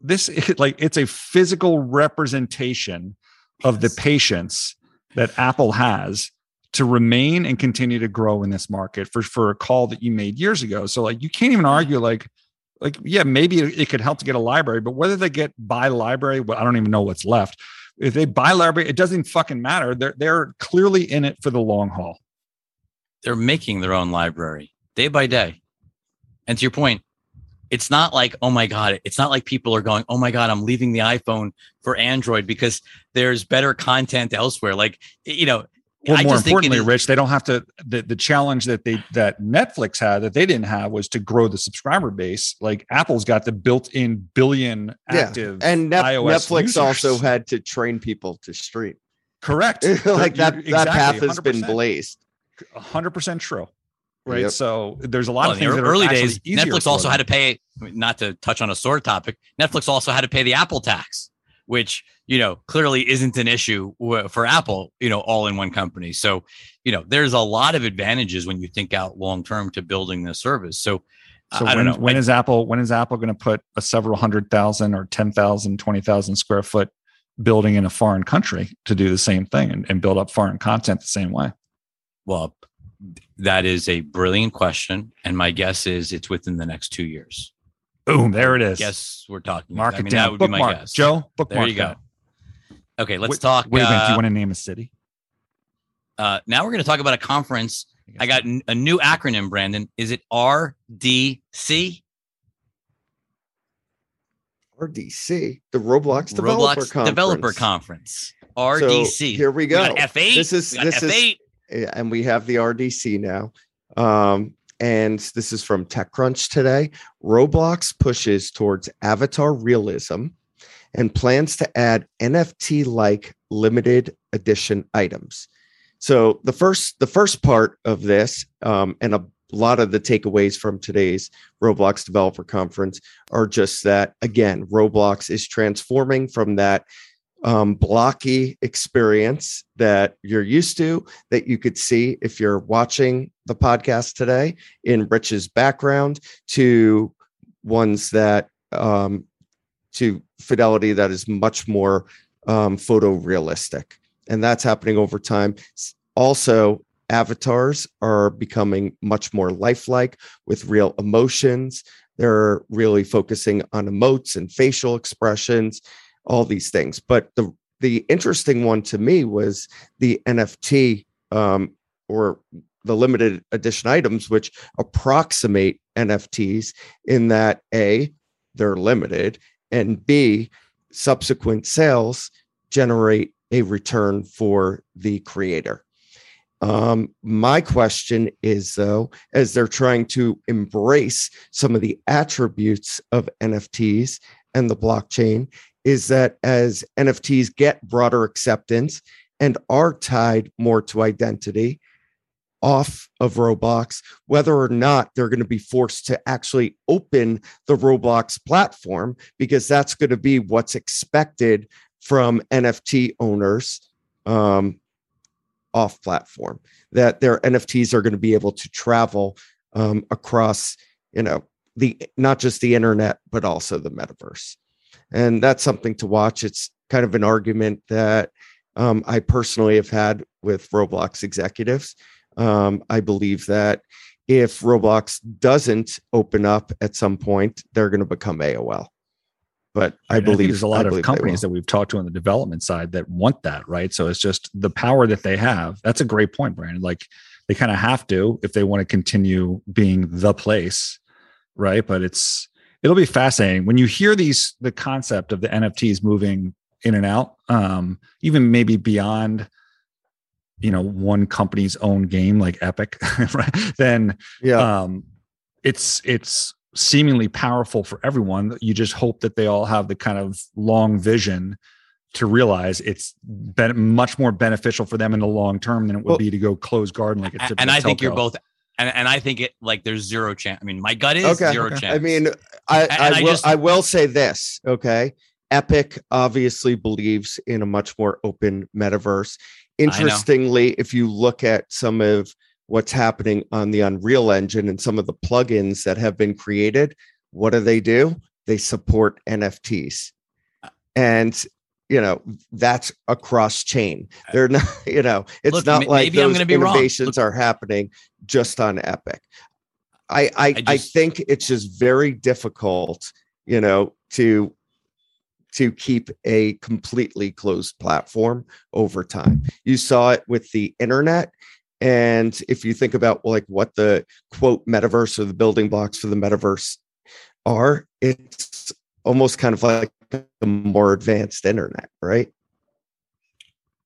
this like it's a physical representation of the patience that apple has to remain and continue to grow in this market for for a call that you made years ago. So like you can't even argue like like yeah maybe it, it could help to get a library but whether they get buy library well, i don't even know what's left. If they buy library it doesn't fucking matter. They're they're clearly in it for the long haul they're making their own library day by day. And to your point, it's not like, oh my God, it's not like people are going, oh my God, I'm leaving the iPhone for Android because there's better content elsewhere. Like, you know, well I more just think importantly is- rich they don't have to the, the challenge that they that netflix had that they didn't have was to grow the subscriber base like apple's got the built-in billion active and Nef- iOS Netflix users. also had to train people to stream. correct like that, You're- that path has been 100%. blazed. 100% true right Yep. so there's a lot Well, of in things the that are early days, Netflix also them. had to pay, not to touch on a sore topic, Netflix also had to pay the Apple tax, which, you know, clearly isn't an issue for Apple, you know, all in one company. So, you know, there's a lot of advantages when you think out long term to building this service. So, So I when, don't know. when I- is Apple when is Apple going to put a several hundred thousand or 10,000, 20,000 square foot building in a foreign country to do the same thing and, and build up foreign content the same way? Well, that is a brilliant question. And my guess is it's within the next two years. Boom, there it is. Guess we're talking. Mark I it mean, down. that would be my Bookmark. guess. Joe, bookmark There you go. that. Okay, let's wait, talk. Wait a minute. Do uh, you want to name a city? uh, now we're going to talk about a conference. I got n- a new acronym, Brandon. Is it RDC? RDC, the Roblox Developer Roblox Conference. Developer Conference. So RDC. here we We go. got F8. This is this is F8. Yeah, and we have the RDC now. Um, and this is from TechCrunch today. Roblox pushes towards avatar realism and plans to add NFT like limited edition items. So the first the first part of this, um, and a lot of the takeaways from today's Roblox Developer Conference are just that again, Roblox is transforming from that um, blocky experience that you're used to that you could see if you're watching the podcast today in Rich's background to ones that um, to fidelity that is much more um, photorealistic. And that's happening over time. Also, avatars are becoming much more lifelike with real emotions. They're really focusing on emotes and facial expressions, all these things. But the the interesting one to me was the NFT um, or the limited edition items, which approximate NFTs in that A, they're limited, and B, subsequent sales generate a return for the creator. Um, my question is though, as they're trying to embrace some of the attributes of NFTs and the blockchain, is that as NFTs get broader acceptance and are tied more to identity off of Roblox, whether or not they're going to be forced to actually open the Roblox platform, because that's going to be what's expected from NFT owners um, off platform, that their NFTs are going to be able to travel um, across, you know, the not just the internet, but also the metaverse and that's something to watch. It's kind of an argument that um, I personally have had with Roblox executives. Um, I believe that if Roblox doesn't open up at some point, they're going to become AOL. But I think believe there's a lot I of companies that we've talked to on the development side that want that, right? So it's just the power that they have. That's a great point, Brandon. Like they kind of have to if they want to continue being the place, right? But it's it'll be fascinating when you hear these the concept of the NFTs moving in and out, um, even maybe beyond you know one company's own game like Epic, right? Then yeah. um, it's it's seemingly powerful for everyone. You just hope that they all have the kind of long vision to realize it's ben- much more beneficial for them in the long term than it would Well- be to go close garden like a A- and I think you're both. And, and I think it like there's zero chance. I mean, my gut is Okay, zero okay. chance. I mean, I, I, I will, just- I will say this. Okay. Epic obviously believes in a much more open metaverse. Interestingly, if you look at some of what's happening on the Unreal Engine and some of the plugins that have been created, what do they do? They support NFTs. Uh, and you know that's across chain. Uh, They're not, you know, it's Look, not like maybe I'm those gonna be wrong. innovations are happening just on Epic. I I, I, I think it's just very difficult, you know, to to keep a completely closed platform over time. You saw it with the internet. And if you think about like what the quote metaverse or the building blocks for the metaverse are, it's almost kind of like a more advanced internet, right?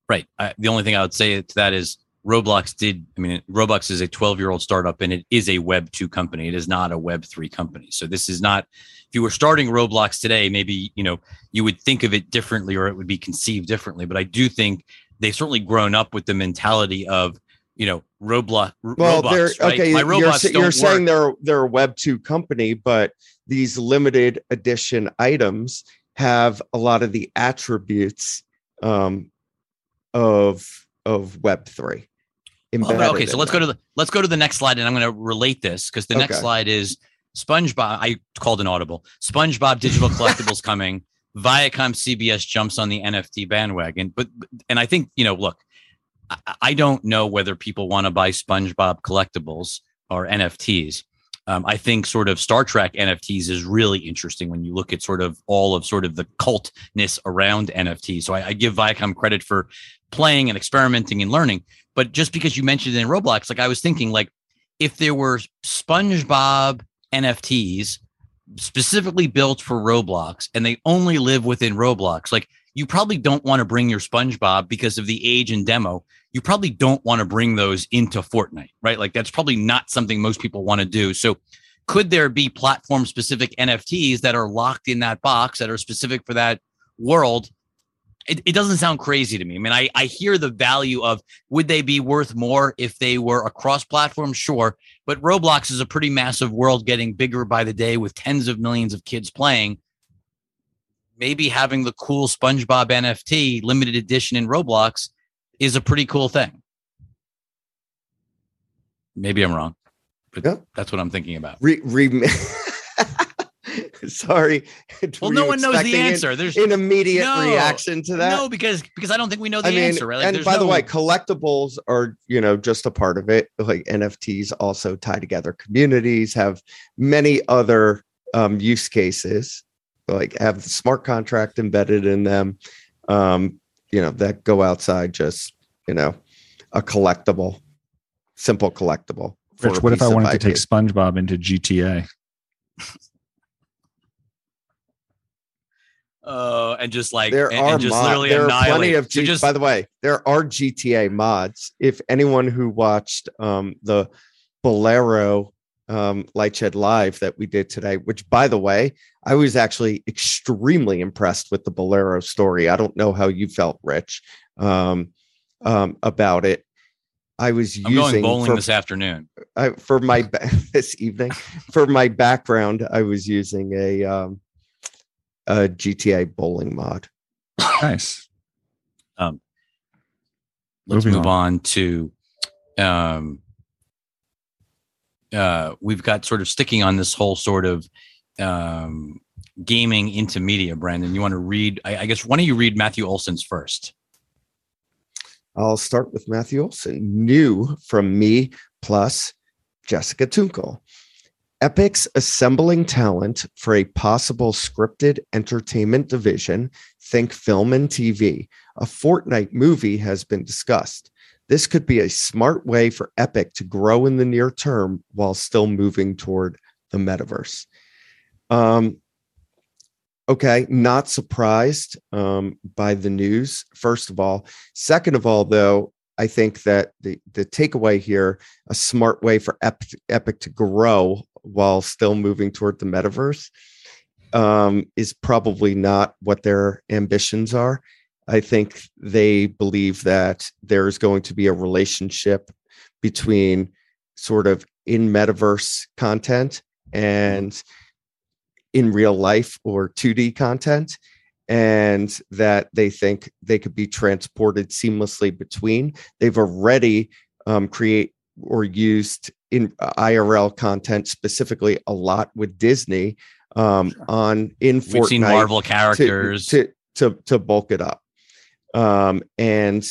Right. I, the only thing I would say to that is Roblox did. I mean, Roblox is a 12 year old startup and it is a Web 2 company. It is not a Web 3 company. So this is not, if you were starting Roblox today, maybe, you know, you would think of it differently or it would be conceived differently. But I do think they've certainly grown up with the mentality of, you know, Roblox. Well, they're right? okay. My You're, you're saying they're they're a Web two company, but these limited edition items have a lot of the attributes um, of of Web three. But okay, so let's go to the let's go to the next slide, and I'm going to relate this because the next slide is SpongeBob. I called an audible. SpongeBob digital collectibles coming. Viacom CBS jumps on the NFT bandwagon, but and I think you know, look, I, I don't know whether people want to buy SpongeBob collectibles or NFTs. Um, I think sort of Star Trek NFTs is really interesting when you look at sort of all of sort of the cultness around NFTs. So I, I give Viacom credit for playing and experimenting and learning. But just because you mentioned it in Roblox, like I was thinking, like if there were SpongeBob NFTs specifically built for Roblox and they only live within Roblox, like you probably don't want to bring your SpongeBob because of the age and demo. You probably don't want to bring those into Fortnite, right? Like that's probably not something most people want to do. So could there be platform specific NFTs that are locked in that box that are specific for that world? It, it doesn't sound crazy to me. I mean, I, I hear the value of would they be worth more if they were across platform? Sure. But Roblox is a pretty massive world getting bigger by the day with tens of millions of kids playing. Maybe having the cool SpongeBob NFT limited edition in Roblox is a pretty cool thing. Maybe I'm wrong, but Yeah. that's what I'm thinking about. re, re- Sorry. Well, Were no one knows the expecting an- answer. There's An immediate No. reaction to that. no because because I don't think we know the I mean, answer. Right? Like, and by the no- way, collectibles are you know just a part of it. Like NFTs also tie together communities, have many other um, use cases, like have the smart contract embedded in them. Um, you know that go outside just you know a collectible, simple collectible. Rich, what if I wanted to IP. take SpongeBob into GTA? uh, and just like there and, are and just mod- literally there are plenty annihilate. of So G- just by the way there are gta mods if anyone who watched um the bolero um lightshed live that we did today which by the way i was actually extremely impressed with the bolero story i don't know how you felt rich um um about it i was I'm using going bowling for, this afternoon. I, for my this evening for my background i was using a um a gta bowling mod Nice. Let's Moving move on. on. to um uh we've got sort of sticking on this whole sort of um gaming into media, Brandon. You want to read I, I guess why don't you read Matthew Olson's first? I'll start with Matthew Olson. New from me plus Jessica Toonkel. Epic's assembling talent for a possible scripted entertainment division, think film and TV. A Fortnite movie has been discussed. This could be a smart way for Epic to grow in the near term while still moving toward the metaverse. Um, okay, not surprised um, by the news, first of all. Second of all, though, I think that the, the takeaway here, a smart way for Epic, to grow while still moving toward the metaverse, um, is probably not what their ambitions are. I think they believe that there's going to be a relationship between sort of in metaverse content and in real life or 2D content and that they think they could be transported seamlessly between. They've already um, create or used in uh, IRL content specifically a lot with Disney um, on in Fortnite. We've seen Marvel characters to to to, to bulk it up, um, and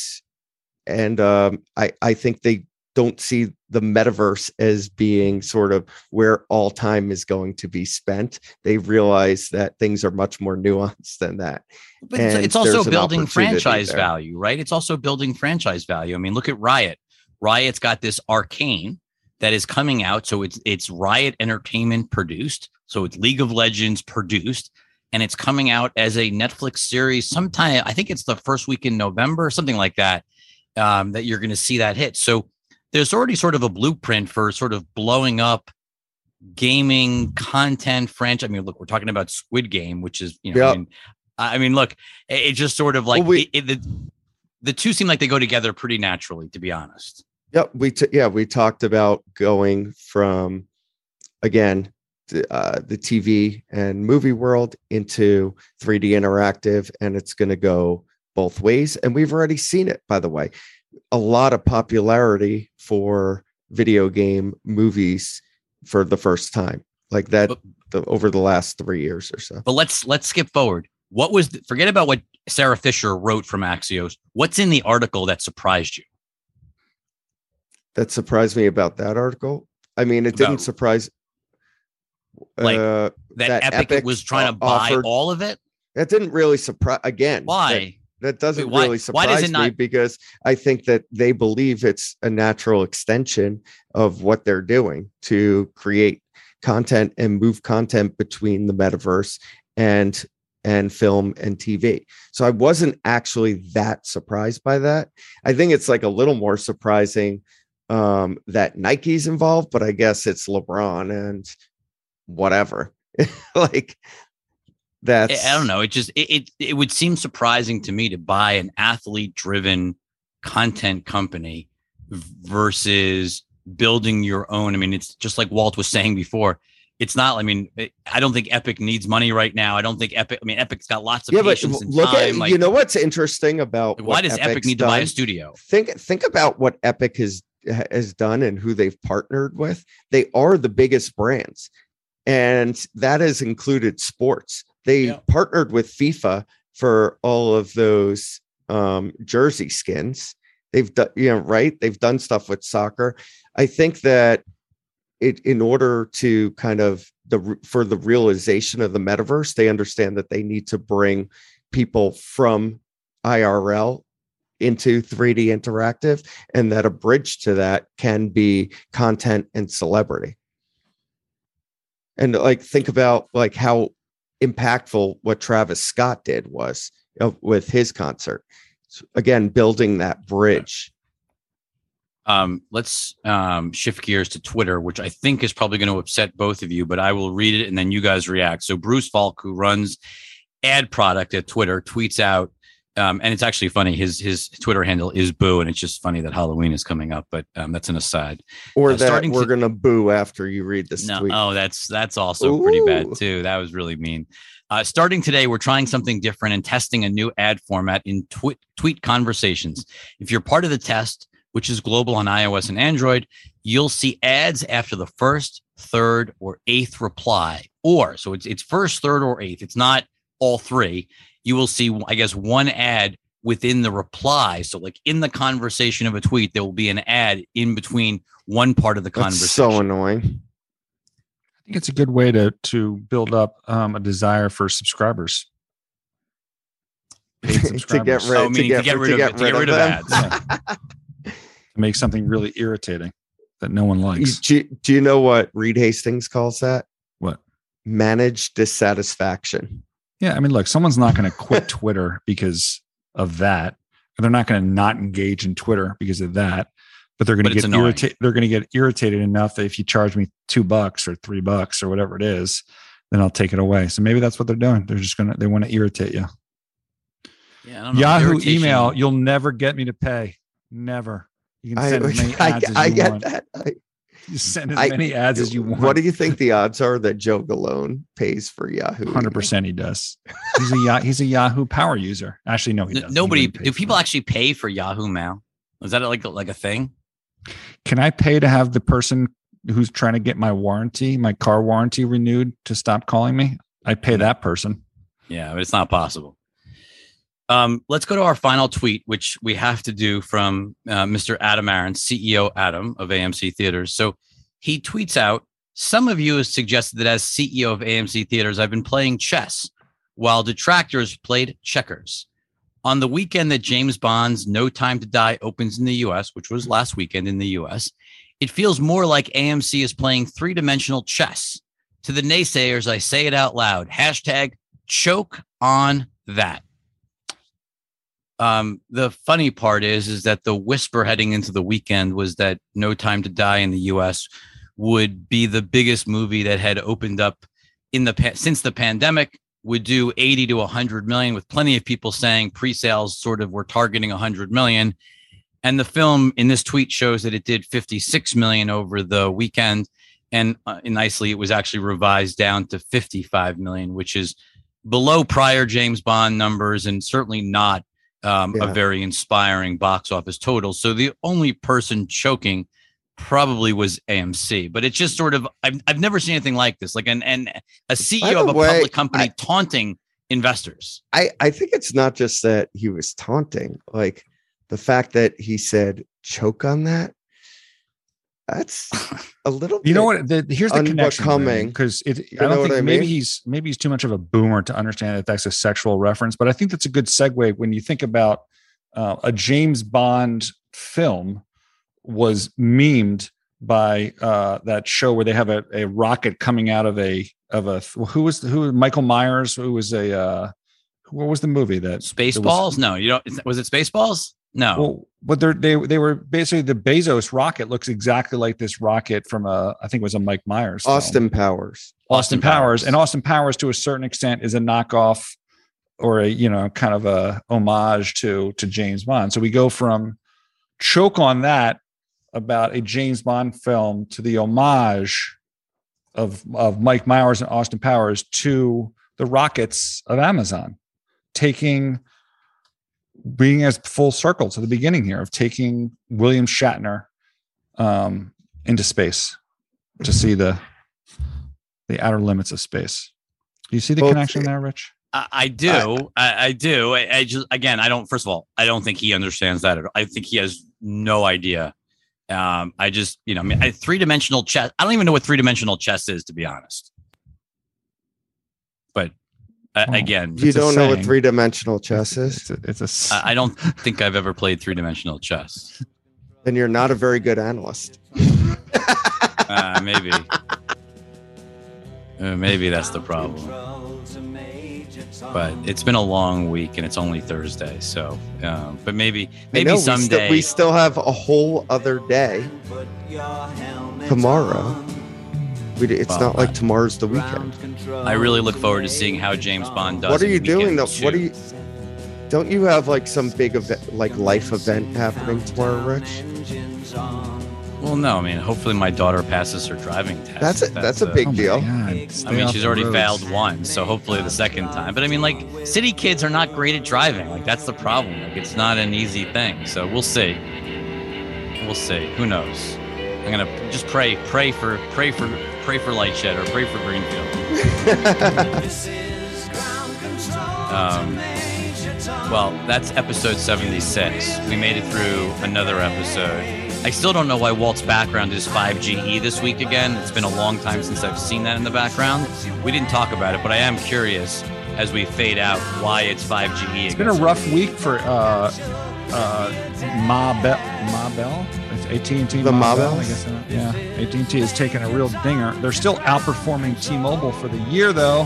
and um, I I think they don't see the metaverse as being sort of where all time is going to be spent. They realize that things are much more nuanced than that. But and it's also building franchise there. value, right? It's also building franchise value. I mean, look at Riot. Riot's got this Arcane that is coming out. So it's it's Riot Entertainment produced. So it's League of Legends produced. And it's coming out as a Netflix series sometime. I think it's the first week in November, something like that. Um, that you're going to see that hit. So there's already sort of a blueprint for sort of blowing up gaming content franchise. I mean, look, we're talking about Squid Game, which is you know, yep. I, mean, I mean, look, it, just sort of like well, we, it, it, the the two seem like they go together pretty naturally, to be honest. Yep, we t- yeah we talked about going from again uh, the TV and movie world into 3D interactive, and it's going to go both ways. And we've already seen it, by the way. A lot of popularity for video game movies for the first time like that but, the, over the last three years or so. But let's let's skip forward. What was the, forget about what Sara Fischer wrote from axios. What's in the article that surprised you? That surprised me about that article. I mean it about, didn't surprise like uh, that, that epic, epic, was trying to buy offered, all of it that didn't really surprise again why that doesn't Wait, why, really surprise me because I think that they believe it's a natural extension of what they're doing to create content and move content between the metaverse and and film and TV. So I wasn't actually that surprised by that. I think it's like a little more surprising um, that Nike's involved, but I guess it's LeBron and whatever. like that's I don't know. It just it, it it would seem surprising to me to buy an athlete driven content company versus building your own. I mean, it's just like Walt was saying before. It's not. I mean, I don't think Epic needs money right now. I don't think Epic. I mean, Epic's got lots of yeah, but look time. at like, you know what's interesting about why does Epic's Epic need done? to buy a studio? Think think about what Epic has has done and who they've partnered with. They are the biggest brands, and that has included sports. They yeah. partnered with FIFA for all of those um, jersey skins. They've done, you know, right? They've done stuff with soccer. I think that it, in order to kind of the for the realization of the metaverse, they understand that they need to bring people from IRL into 3D interactive, and that a bridge to that can be content and celebrity. And like think about like how impactful what Travis Scott did was with his concert. So again, building that bridge. Um, let's um, shift gears to Twitter, which I think is probably going to upset both of you, but I will read it and then you guys react. So Bruce Falck, who runs ad product at Twitter, tweets out um, and it's actually funny. His his Twitter handle is boo, and it's just funny that Halloween is coming up. But um, that's an aside. Or uh, that we're to, gonna boo after you read this no, tweet. Oh, that's that's also Ooh. pretty bad too. That was really mean. Uh, starting today, we're trying something different and testing a new ad format in tweet tweet conversations. If you're part of the test, which is global on iOS and Android, you'll see ads after the first, third, or eighth reply. Or so it's it's first, third, or eighth. It's not all three you will see, I guess, one ad within the reply. So, like in the conversation of a tweet, there will be an ad in between one part of the conversation. So annoying. I think it's a good way to to build up um, a desire for subscribers. subscribers. to get rid, oh, to, get, to get rid, to get of, rid, to get rid of, ads. Yeah. to make something really irritating that no one likes. Do, do you know what Reed Hastings calls that? What? Managed dissatisfaction. Yeah, I mean, look, someone's not going to quit Twitter because of that. They're not going to not engage in Twitter because of that. But they're going to get irritated. They're going to get irritated enough that if you charge me two bucks or three bucks or whatever it is, then I'll take it away. So maybe that's what they're doing. They're just going to they want to irritate you. Yeah, I don't know. Yahoo Irritation- email, you'll never get me to pay. Never. You can I, send as many I, ads as I get want. that. I, You send as I- many ads as you want. what do you think the odds are that Joe Galone pays for Yahoo? Hundred percent, he does. He's a Ya- he's a Yahoo power user. Actually, no, he N- doesn't. Nobody. wouldn't Do people actually pay for Yahoo Mail? Is that like like a thing? Can I pay to have the person who's trying to get my warranty, my car warranty renewed, to stop calling me? I pay hmm. that person. Yeah, but it's not possible. Um, let's go to our final tweet, which we have to do from uh, Mr. Adam Aron, CEO Adam of AMC Theaters. So he tweets out Some of you have suggested that as CEO of AMC Theaters, I've been playing chess while detractors played checkers. On the weekend that James Bond's No Time to Die opens in the US, which was last weekend in the US, it feels more like AMC is playing three dimensional chess. To the naysayers, I say it out loud hashtag choke on that. Um, the funny part is, is that the whisper heading into the weekend was that No Time to Die in the U.S. would be the biggest movie that had opened up in the pa- since the pandemic. Would do 80 to 100 million, with plenty of people saying pre-sales sort of were targeting 100 million. And the film in this tweet shows that it did 56 million over the weekend, and uh, nicely, it was actually revised down to 55 million, which is below prior James Bond numbers and certainly not um, a very inspiring box office total. So the only person choking probably was AMC, but it's just sort of I've, I've never seen anything like this. Like an and a CEO of a way, public company I- taunting investors. I, I think it's not just that he was taunting, like the fact that he said choke on that. That's a little You know what? The, here's the connection unbecoming. because it. I don't what think I maybe mean? he's maybe he's too much of a boomer to understand that that's a sexual reference. But I think that's a good segue when you think about uh, a James Bond film was memed by uh, that show where they have a, a rocket coming out of a of a who was who Michael Myers who was a uh, what was the movie that it was- Spaceballs? No, you don't. Was it Spaceballs? No. well, but they're, they they were basically the Bezos rocket looks exactly like this rocket from a I think it was a Mike Myers film. Austin Powers. Austin Austin Powers. Powers. and Austin Powers to a certain extent is a knockoff or a you know kind of a homage to to James Bond. So we go from choke on that about a James Bond film to the homage of of Mike Myers and Austin Powers to the rockets of Amazon, taking being as full circle to the beginning here of taking William Shatner um, into space to see the the outer limits of space. Do you see the Both- connection there, Rich? I, I do. I, I do. I, I just again, I don't. First of all, I don't think he understands that. At all. I think he has no idea. Um, I just, you know, I mean, I, three dimensional chess. I don't even know what three dimensional chess is, to be honest. But uh, Oh. again, You don't know what three dimensional chess It's is, a, it's a s- I I don't think I've ever played three dimensional chess. then you're not a very good analyst. Uh, maybe. Uh, maybe that's the problem. But it's been a long week and it's only Thursday, so. Um, but maybe, maybe know, we still- someday. we still have a whole other day tomorrow. We, it's Well, not like tomorrow's the weekend. I really look forward to seeing how James Bond does. What are you doing Weekend though? What are you? Don't you have like some big event, like life event happening tomorrow, Rich? Well, no. I mean, hopefully my daughter passes her driving test. That's a, that's a big Oh deal. I mean, she's already roads. failed once, so hopefully the second time. But I mean, like, city kids are not great at driving. Like, that's the problem. Like, it's not an easy thing. So we'll see. We'll see. Who knows? I'm gonna just pray, pray for, pray for, pray for Lightshed or pray for Greenfield. Um, well, that's episode 76. We made it through another episode. I still don't know why Walt's background is 5GE this week again. It's been a long time since I've seen that in the background. We didn't talk about it, but I am curious as we fade out why it's 5GE. Again. It's been a rough week for uh, uh, Ma Bell. Ma Bell. It's AT and T. The Ma I guess. uh, Yeah, AT and T has taken a real dinger. They're still outperforming T-Mobile for the year, though.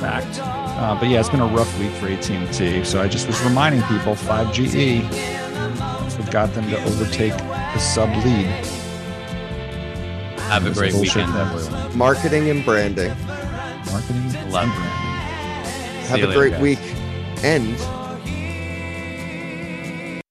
Fact. Uh, but yeah, it's been a rough week for AT and T. So I just was reminding people, 5GE. That's what got them to overtake the sub lead. Have a great bullshit weekend, everyone. Marketing and branding. Marketing. Love and branding. Have you a later, great guys. week. and